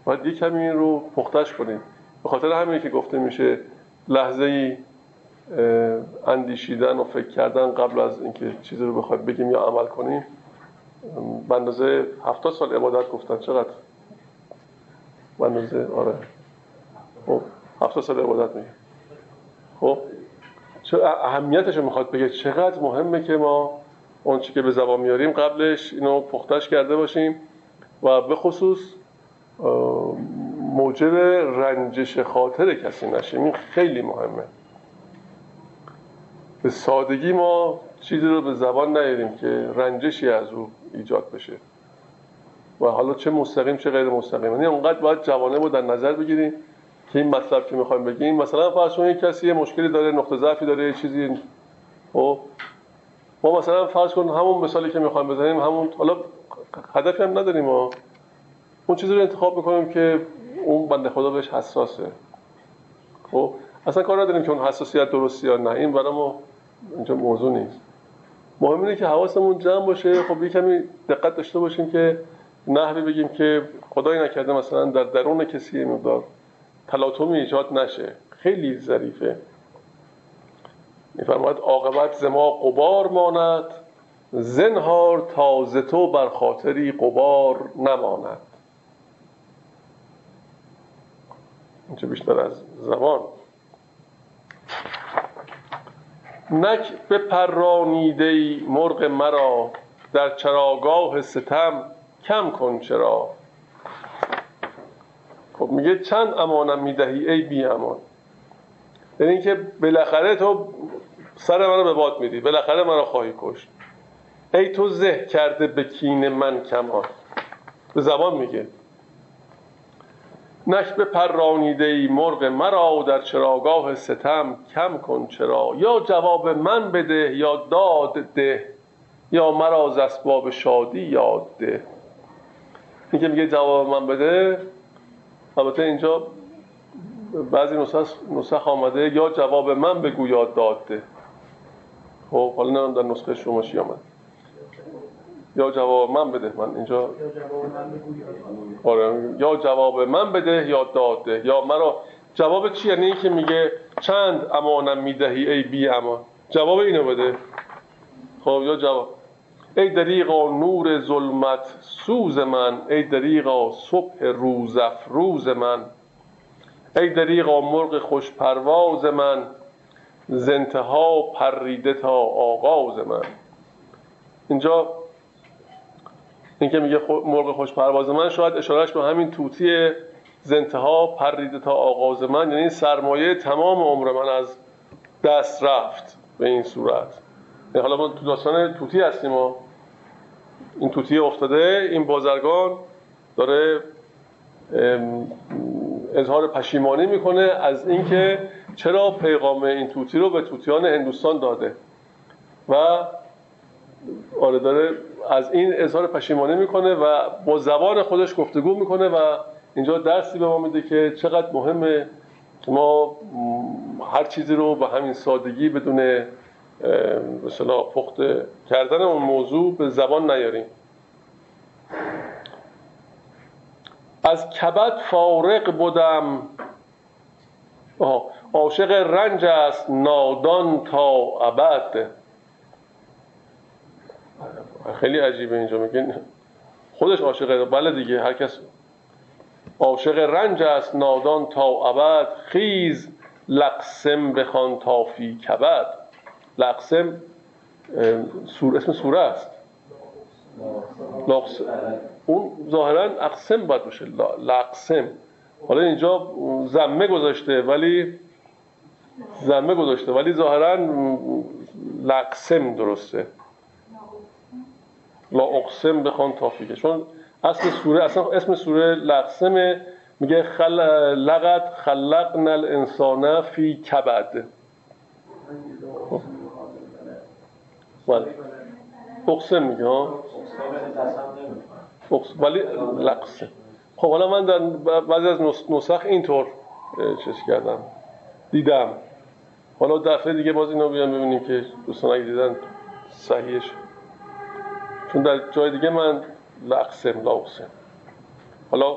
باید یه کمی رو پختش کنیم. به خاطر همینه که گفته میشه لحظه ای اندیشیدن و فکر کردن قبل از اینکه چیزی رو بخوایم بگیم یا عمل کنیم به اندازه سال عبادت گفتن. چقدر؟ به اندازه آره. خب هفتاد سال عبادت میگه خب؟ چه اهمیتش رو می‌خواد بگه؟ چقدر مهمه که ما اون چی که به زبان میاریم قبلش اینو پختش کرده باشیم و به خصوص موجب رنجش خاطر کسی نشیم. این خیلی مهمه. به سادگی ما چیزی رو به زبان نیاریم که رنجشی از او ایجاد بشه. و حالا چه مستقیم چه غیر مستقیم. یعنی اونقدر باید جوانه رو در نظر بگیریم که این مطلب که می‌خوایم بگیم مثلا فرض کنید کسی یه مشکلی داره نقطه ضعفی داره یه چیزی. خب؟ ما مثلا فرض کن همون مثالی که می‌خوایم بزنیم همون حالا هدفی هم نداریم ما. اون چیزی رو انتخاب می‌کنیم که اون بنده خدا بهش حساسه. خب؟ اصلا کار نداریم که اون حساسیت درستی یا نه. این برای ما اینجا موضوع نیست. مهم اینه که حواسمون جمع باشه. خب یه کمی دقت داشته باشیم که نحوی بگیم که خدای نکرده مثلا در درون کسی مقدار تلاطمی ایجاد نشه. خیلی ظریفه. میفرماید عاقبت زما قبار ماند زنهار تازه تو بر خاطری قبار نماند. اینجا بیشتر از زبان. نک به پرانیده مرغ مرا در چراگاه ستم کم کن چرا. خب میگه چند امانم می‌دهی ای بی امان؟ یعنی اینکه بالاخره تو سر منو به باد میدی بالاخره منو خواهی کشت. ای تو زه کرده به کین من کمان به زبان میگه. نش به پرانیده ای مرغ مرا در چراگاه ستم کم کن چرا. یا جواب من بده یا داد ده یا مرا ز اسباب شادی یاد ده. این که میگه جواب من بده البته اینجا بعضی نسخ آمده یا جواب من بگو یاد داد ده. خب حالا نمیم در نسخه شما چی آمد یا جواب من بده. من اینجا آره یا جواب من بده یا داده یا مرا جواب چی یعنی که میگه چند امانم می‌دهی ای بی امان. جواب اینو بده. خب یا جواب ای دریغا نور ظلمت سوز من. ای دریغا صبح روز افروز من. ای دریغا مرغ خوش پرواز من زنتها پریده تا آغاز من. اینجا این که میگه مرغ خوش پرواز من شاید اشارهش به همین توتی زنتها پریده تا آغاز من یعنی سرمایه تمام عمر من از دست رفت به این صورت. یعنی حالا ما تو داستان توتی هستیم و این توتی افتاده این بازرگان داره اظهار پشیمانی می‌کنه از اینکه چرا پیغام این توتی رو به توتیان هندوستان داده. و آره داره از این اظهار پشیمانی می‌کنه و با زبان خودش گفتگو می‌کنه و اینجا درسی به ما میده که چقدر مهمه ما هر چیزی رو به همین سادگی بدون مثلا پخت کردن اون موضوع به زبان نیاریم. از کبد فارق بودم. عاشق رنج است نادان تا ابد. خیلی عجیبه اینجا میگن خودش عاشق بله دیگه هر کس عاشق رنج است نادان تا ابد خیز لقسم بخوان تافی کبد. لقسم سور اسم سوره است. لقسم اون ظاهرا اقسم باید باشه. لقسم. حالا اینجا زمه گذاشته ولی زمه گذاشته ولی ظاهرا لقسم درسته. لا اقسم بخوان تافیکه. چون اصل سوره اصلا اسم سوره لقسمه. میگه خل... لقد خلقنا الانسان فی کبد. بله. اقسم میگه ها؟ ولی لقسم خب حالا من در بعضی از نسخ اینطور چیز کردم. دیدم. حالا دفعه دیگه باز اینو بیان ببینیم که دوستان اگه دیدن صحیحش. چون در جای دیگه من لقسم لاقسم حالا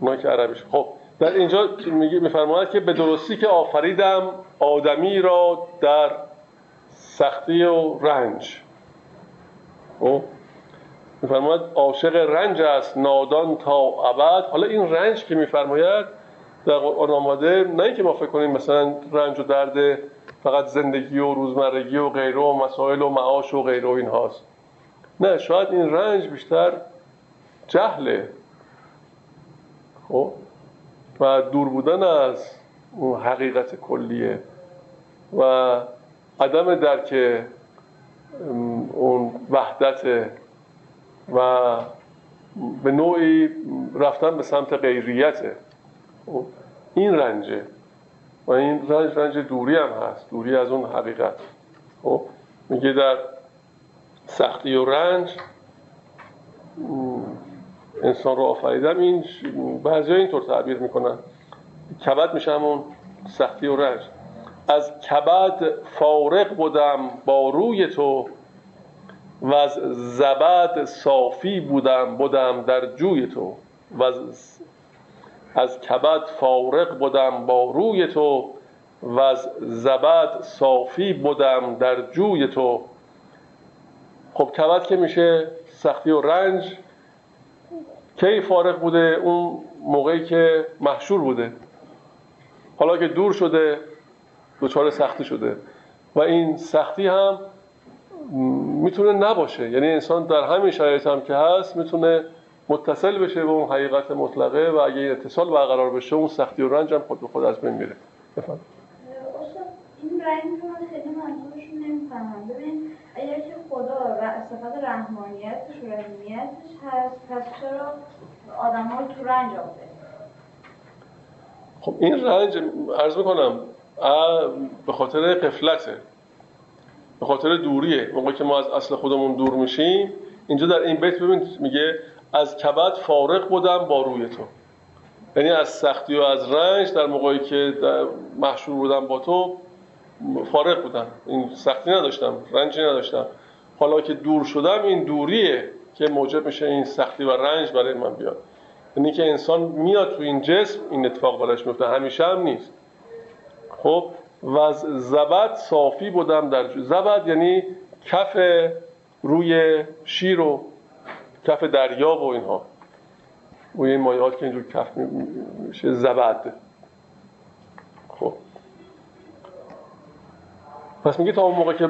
اونایی که عربیش. خب در اینجا میگه میفرماید که به درستی که آفریدم آدمی را در سختی و رنج. خب میفرماید عاشق رنج است نادان تا ابد. حالا این رنج که میفرماید در قرآن آماده نه اینکه ما فکر کنیم مثلا رنج و درد فقط زندگی و روزمرگی و غیره و مسائل و معاش و غیره و این هاست نه شاید این رنج بیشتر جهله. خب؟ و دور بودن از اون حقیقت کلیه. و عدم درک اون وحدت و به نوعی رفتن به سمت غیریته خب، این رنجه. و این رنج رنج دوری هم هست دوری از اون حقیقت. خب؟ میگه در سختی و رنج. انسان رو آفریدم. این بعضی اینطور تعبیر می‌کنن. کبد میشه همون سختی و رنج. از کبد فارق بودم با روی تو و از زبد صافی بودم بودم در جوی تو. و از, از کبد فارق بودم با روی تو و از زبد صافی بودم در جوی تو. خب کبد که میشه سختی و رنج کی فارغ بوده؟ اون موقعی که محشور بوده. حالا که دور شده دچار سختی شده. و این سختی هم می‌تونه نباشه. یعنی انسان در همین شرایط هم که هست می‌تونه متصل بشه به اون حقیقت مطلقه و اگه اتصال برقرار بشه اون سختی و رنج هم خود به خود از بین میره. بفهم این رنج رو خیلی منظورش نمی‌فهمم ببین اگر که خدا صفت رحمانیتش و رحیمیتش هست پس چرا آدم ها تو رنج آورده خب این رنج عرض می‌کنم به خاطر قفلته به خاطر دوریه. موقعی که ما از اصل خودمون دور میشیم اینجا در این بیت ببین میگه از کبد فارق بودم با روی تو. یعنی از سختی و از رنج در موقعی که محشور بودم با تو فارق بودم این سختی نداشتم رنجی نداشتم. حالا که دور شدم این دوریه که موجب میشه این سختی و رنج برای من بیاد. یعنی که انسان میاد تو این جسم این اتفاق براش میفته. همیشه هم نیست. خب و زبد صافی بودم در جو. زبد یعنی کف روی شیر و کف دریا و اینها. و این مایات که اینجور کف میشه زبد. پس میگه تا اون موقع که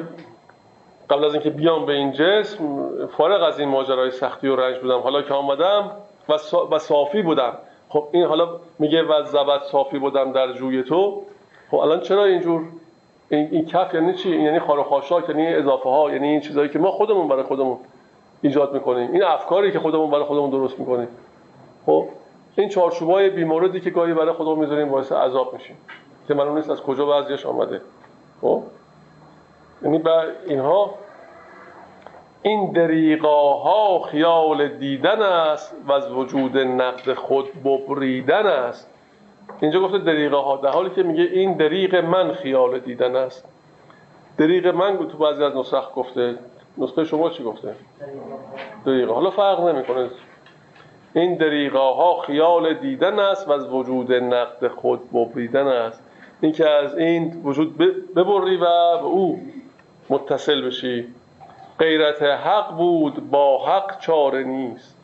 قبل از اینکه بیام به این جسم فارغ از این ماجرای سختی و رنج بودم. حالا که آمدم و, صافی بودم. خب این حالا میگه و زبد صافی بودم در جوی تو. خب الان چرا اینجور؟ این, این کف یعنی چی؟ یعنی خار و خاشاک یعنی اضافه ها یعنی این چیزهایی که ما خودمون برای خودمون ایجاد می‌کنیم. این افکاری که خودمون برای خودمون درست می‌کنیم. خب این چارچوبای بیموردی که گاهی برای خودمون می‌ذاریم باعث عذاب میشیم. که معلوم نیست از کجا بعضیش آمده. خب یعنی با اینها این دریقاها خیال دیدن است و از وجود نقد خود ببریدن است. اینجا گفته دریقه ها در حالی که میگه این دریق من خیال دیدن است. دریق من تو بعضی از نسخ گفته. نسخه شما چی گفته؟ دریقه حالا فرق نمی‌کنه. این دریقه ها خیال دیدن است و از وجود نقد خود ببریدن است. این که از این وجود ببری و به او متصل بشی. غیرت حق بود با حق چاره نیست.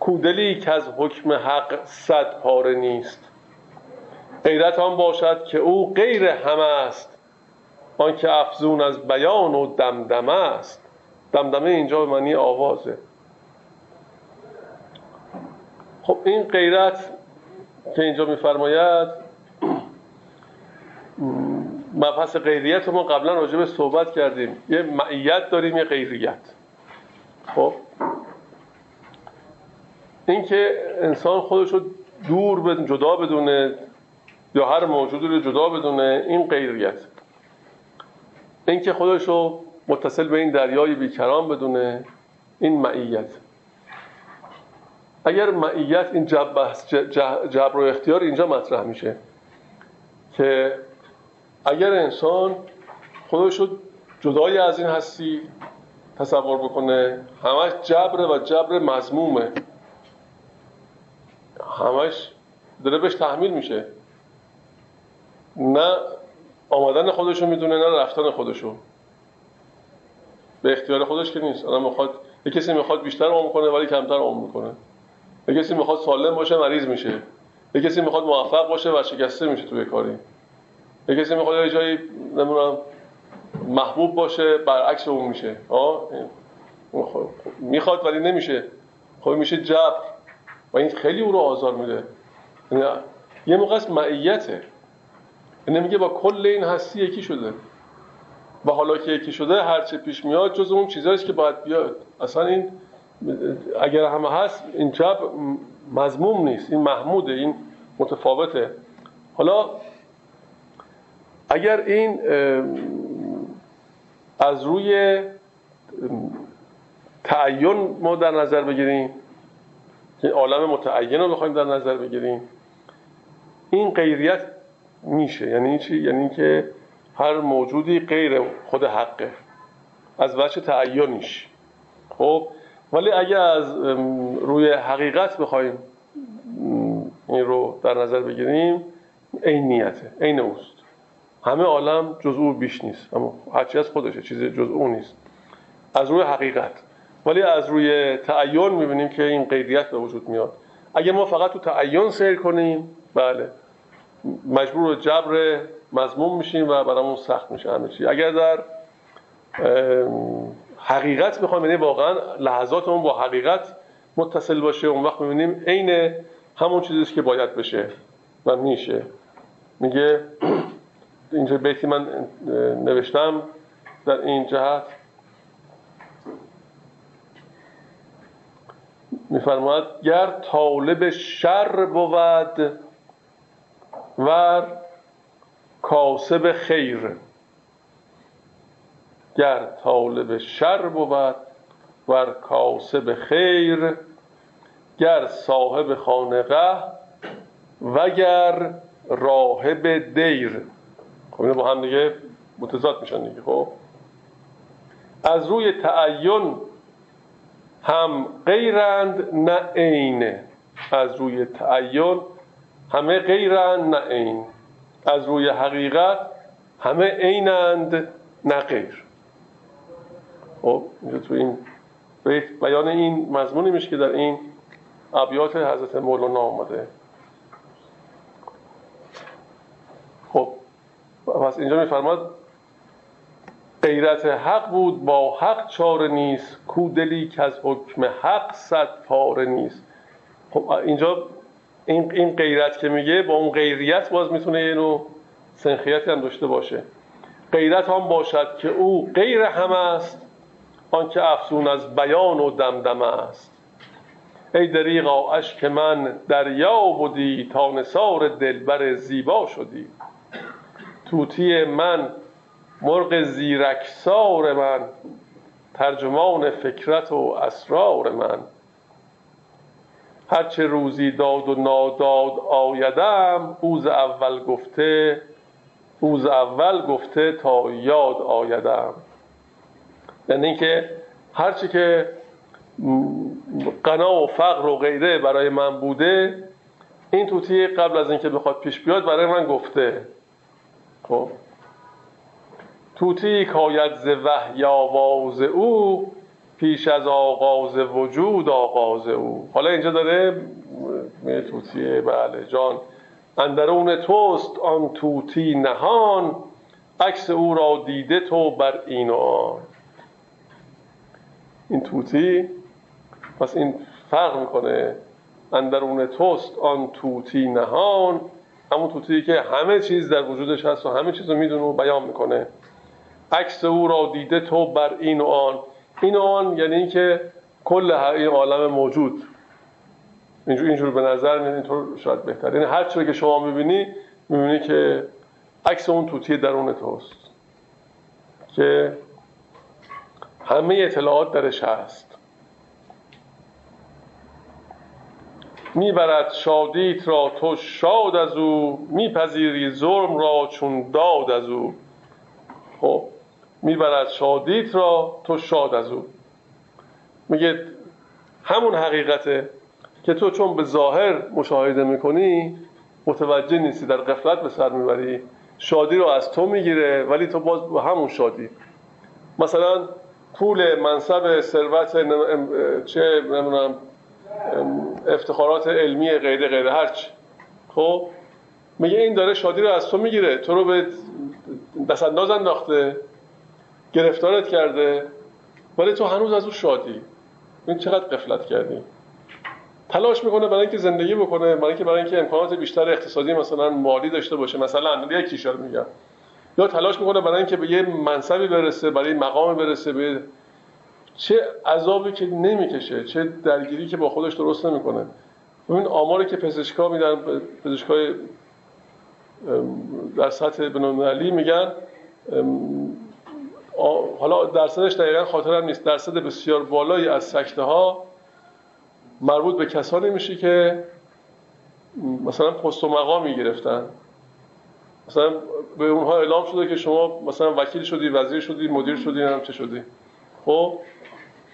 کودلی که از حکم حق صد پاره نیست. غیرت آن باشد که او غیر همه است. آنکه افزون از بیان و دمدمه است. دمدمه اینجا به معنی آوازه. خب این غیرت که اینجا میفرماید مبحث غیریت ما قبلا راجع به صحبت کردیم. یه معیت داریم یه غیریت خب؟ اینکه انسان خودش رو دور به جدا بدونه یا هر موجودی رو جدا بدونه این غیریت اینکه خودش رو متصل به این دریای بیکران بدونه این معیت. اگر معیت این جبر و اختیار اینجا مطرح میشه که اگر انسان خودش رو جدای از این هستی تصور بکنه همش جبر و جبر مضمومه. همش داره بهش تحمیل میشه. نه آمدن خودشو می‌دونه نه رفتن خودشو به اختیار خودش که نیست. آدم می‌خواد یه کسی می‌خواد بیشتر عمر کنه ولی کمتر عمر می‌کنه. یه کسی می‌خواد سالم باشه مریض میشه. یه کسی می‌خواد موفق باشه و شکسته میشه توی کاری. یه کسی می‌خواد یه جایی نمی‌دونم محبوب باشه برعکس اون میشه. آه؟ می‌خواد ولی نمیشه. خب میشه جبر. و این خیلی او رو آزار میده. یعنی یه موقع از معیته. یعنی میگه با کل این هستی یکی شده. و حالا که یکی شده هرچه پیش میاد جز اون چیزهاییست که باید بیاد. اصلا این اگر همه هست این جب مضموم نیست. این محموده این متفاوته. حالا اگر این از روی تعین ما در نظر بگیریم که عالم متعین رو بخوایم در نظر بگیریم این غیریت میشه. یعنی چی؟ یعنی که هر موجودی غیر خود حقه. از وجه تعینیش. خب؟ ولی اگر از روی حقیقت بخوایم این رو در نظر بگیریم عینیته عین اوست. همه عالم جز او بیش نیست. اما هرچی از خودشه چیزی جز او نیست. از روی حقیقت. ولی از روی تعین می‌بینیم که این قیدیت به وجود میاد. اگه ما فقط تو تعین سیر کنیم بله. مجبور جبر مضموم میشیم و برامون سخت میشه همه چی. اگر در حقیقت بخوایم یعنی واقعا لحظاتمون با حقیقت متصل باشه اون وقت می‌بینیم عین همون چیزیست که باید بشه و میشه. میگه اینجا بیتی من نوشتم در این جهت میفرماید گر طالب شر بود ور کاسب خیر. گر طالب شر بود ور کاسب خیر. گر صاحب خانقه وگر راهب دیر. خب اینو با هم دیگه متضاد میشن دیگه خب؟ از روی تعین هم غیرند نه عینه از روی تعین همه غیرند نه عین. از روی حقیقت همه عینند نه غیر. خب تو این بیان این مضمونی میشه که در این ابیات حضرت مولانا آمده پس اینجا میفرماد غیرت حق بود با حق چاره نیست کودلی که از حکم حق صد پاره نیست. خب اینجا این, این غیرت که میگه با اون غیریت باز می‌تونه یه نوع سنخیتی هم داشته باشه. غیرت هم باشد که او غیر همه است آنکه افزون از بیان و دمدمه است. ای دریغا اشک من دریا بودی تا نثار دلبر زیبا شدی. توتی من مرغ زیرکسار من ترجمان فکرت و اسرار من. هرچه روزی داد و ناداد آیدم اوز اول گفته اوز اول گفته تا یاد آیدم. یعنی اینکه هرچی که قنا و فقر و غیره برای من بوده این توتی قبل از اینکه بخواد پیش بیاد برای من گفته. خب. توتی کاید ز وحی آواز او پیش از آغاز وجود آغاز او. حالا اینجا داره توتیه بله جان. اندرون توست آن توتی نهان عکس او را دیده تو بر این و آن. این توتی پس این فرق می‌کنه. اندرون توست آن توتی نهان همون توتی که همه چیز در وجودش هست و همه چیز رو می‌دونه و بیان می‌کنه. عکس او را دیده تو بر این و آن. این و آن یعنی اینکه کل این عالم موجود. اینجور اینجور به نظر میاد اینطور شاید بهتر. یعنی هر چیزی که شما می‌بینی می‌بینی که عکس اون توتی درون توست. که همه اطلاعات درش هست. می‌برد شادیت را تو شاد از او میپذیری ظلم را چون داد از او. خب می‌برد شادیت را تو شاد از او. میگه همون حقیقته که تو چون به ظاهر مشاهده می‌کنی متوجه نیستی در قفلت به سر می‌بری. شادی رو از تو می‌گیره ولی تو باز به همون شادی. مثلا پول منصب ثروت چه نمی‌دونم افتخارات علمی غیره غیره هرچی خب میگه این داره شادی رو از تو می‌گیره. تو رو به دست انداز انداخته گرفتارت کرده ولی تو هنوز از او شادی. این چقدر قفلت کردی؟ تلاش می‌کنه برای اینکه زندگی بکنه برای اینکه برای اینکه امکانات بیشتر اقتصادی مثلا مالی داشته باشه. مثلا یک رو میگم یا تلاش می‌کنه برای اینکه به یه منصبی برسه برای مقام برسه به چه عذابی که نمی‌کشه چه درگیری که با خودش درست نمی‌کنه. این آماری که پزشکا میدن پزشکای در سطح بنومنالی میگن حالا درصدش دقیقا خاطرم نیست. درصد بسیار بالایی از سکته ها مربوط به کسانی میشه که مثلا پست و مقامی گرفتن مثلا به اونها اعلام شده که شما مثلا وکیل شدی وزیر شدی مدیر شدی هم چه شدی. خب؟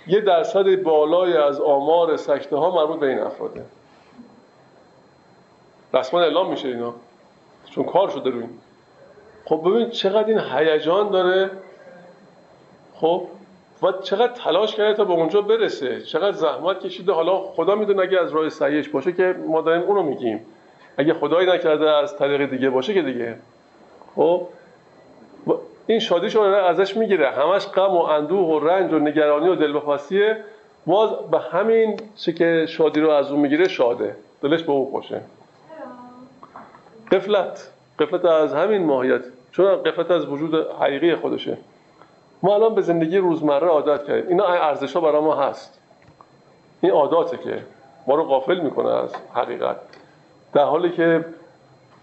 یه درصد بالای از آمار سکته ها مربوط به این افراده. رسما اعلام میشه اینا. چون کار شده روی خب ببین چقدر این هیجان داره. خب؟ و چقدر تلاش کرده تا به اونجا برسه. چقدر زحمت کشیده. حالا خدا می‌دونه اگه از راه سعیش باشه که ما داریم اونو میگیم. اگه خدایی نکرده از طریق دیگه باشه که دیگه. خب؟ این شادی رو ازش می‌گیره. همش غم و اندوه و رنج و نگرانی و دلبخواستیه باز به همین چه که شادی رو از اون می‌گیره شاده. دلش به اون خوشه. قفلت. قفلت از همین ماهیت. چون قفلت از وجود حقیقی خودشه. ما الان به زندگی روزمره عادت کردیم. اینا ارزش ها برای ما هست. این عاداته که ما رو غافل می‌کنه از حقیقت. در حالی که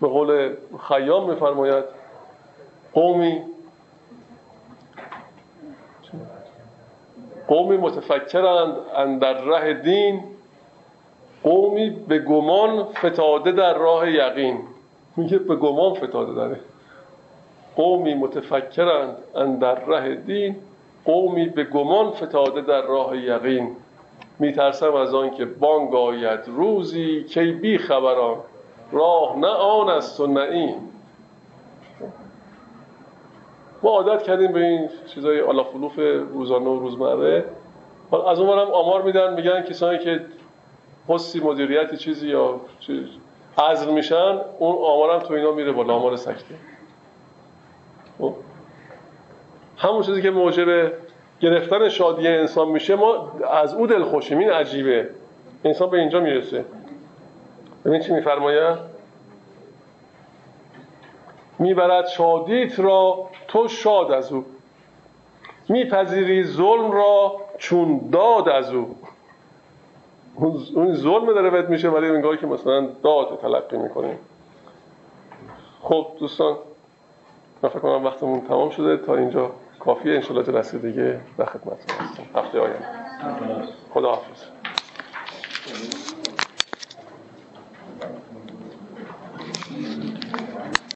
به قول خیام میفرماید قومی قومی متفکرند در ره دین قومی به گمان فتاده در راه یقین. میگه به گمان فتاده داره قومی متفکرند در ره دین قومی به گمان فتاده در راه یقین. میترسم از آن که بانگ آید روزی کی بی خبران. راه نه آن است و نه این. ما عادت کردیم به این چیزای آلافلوف روزانه و روزمره. از اونورم آمار میدن میگن کسانی که پستی مدیریتی چیزی یا چیز عزل میشن اون آمارم تو اینا میره بالا آمار سکته. خب؟ همون چیزی که موجب گرفتن شادی انسان میشه ما از او دل خوشیم این عجیبه. انسان به اینجا می‌رسه. ببین چی میفرماید؟ می‌برد شادیت را تو شاد از او. میپذیری ظلم را چون داد از او. اون ظلم داره بهت میشه ولی انگار که مثلا داد تلقی می‌کنیم خب دوستان من فکر کنم وقتمون تمام شده. تا اینجا کافیه. انشالله جلسه دیگه در خدمت هستم. هفته آینده. خدا حافظ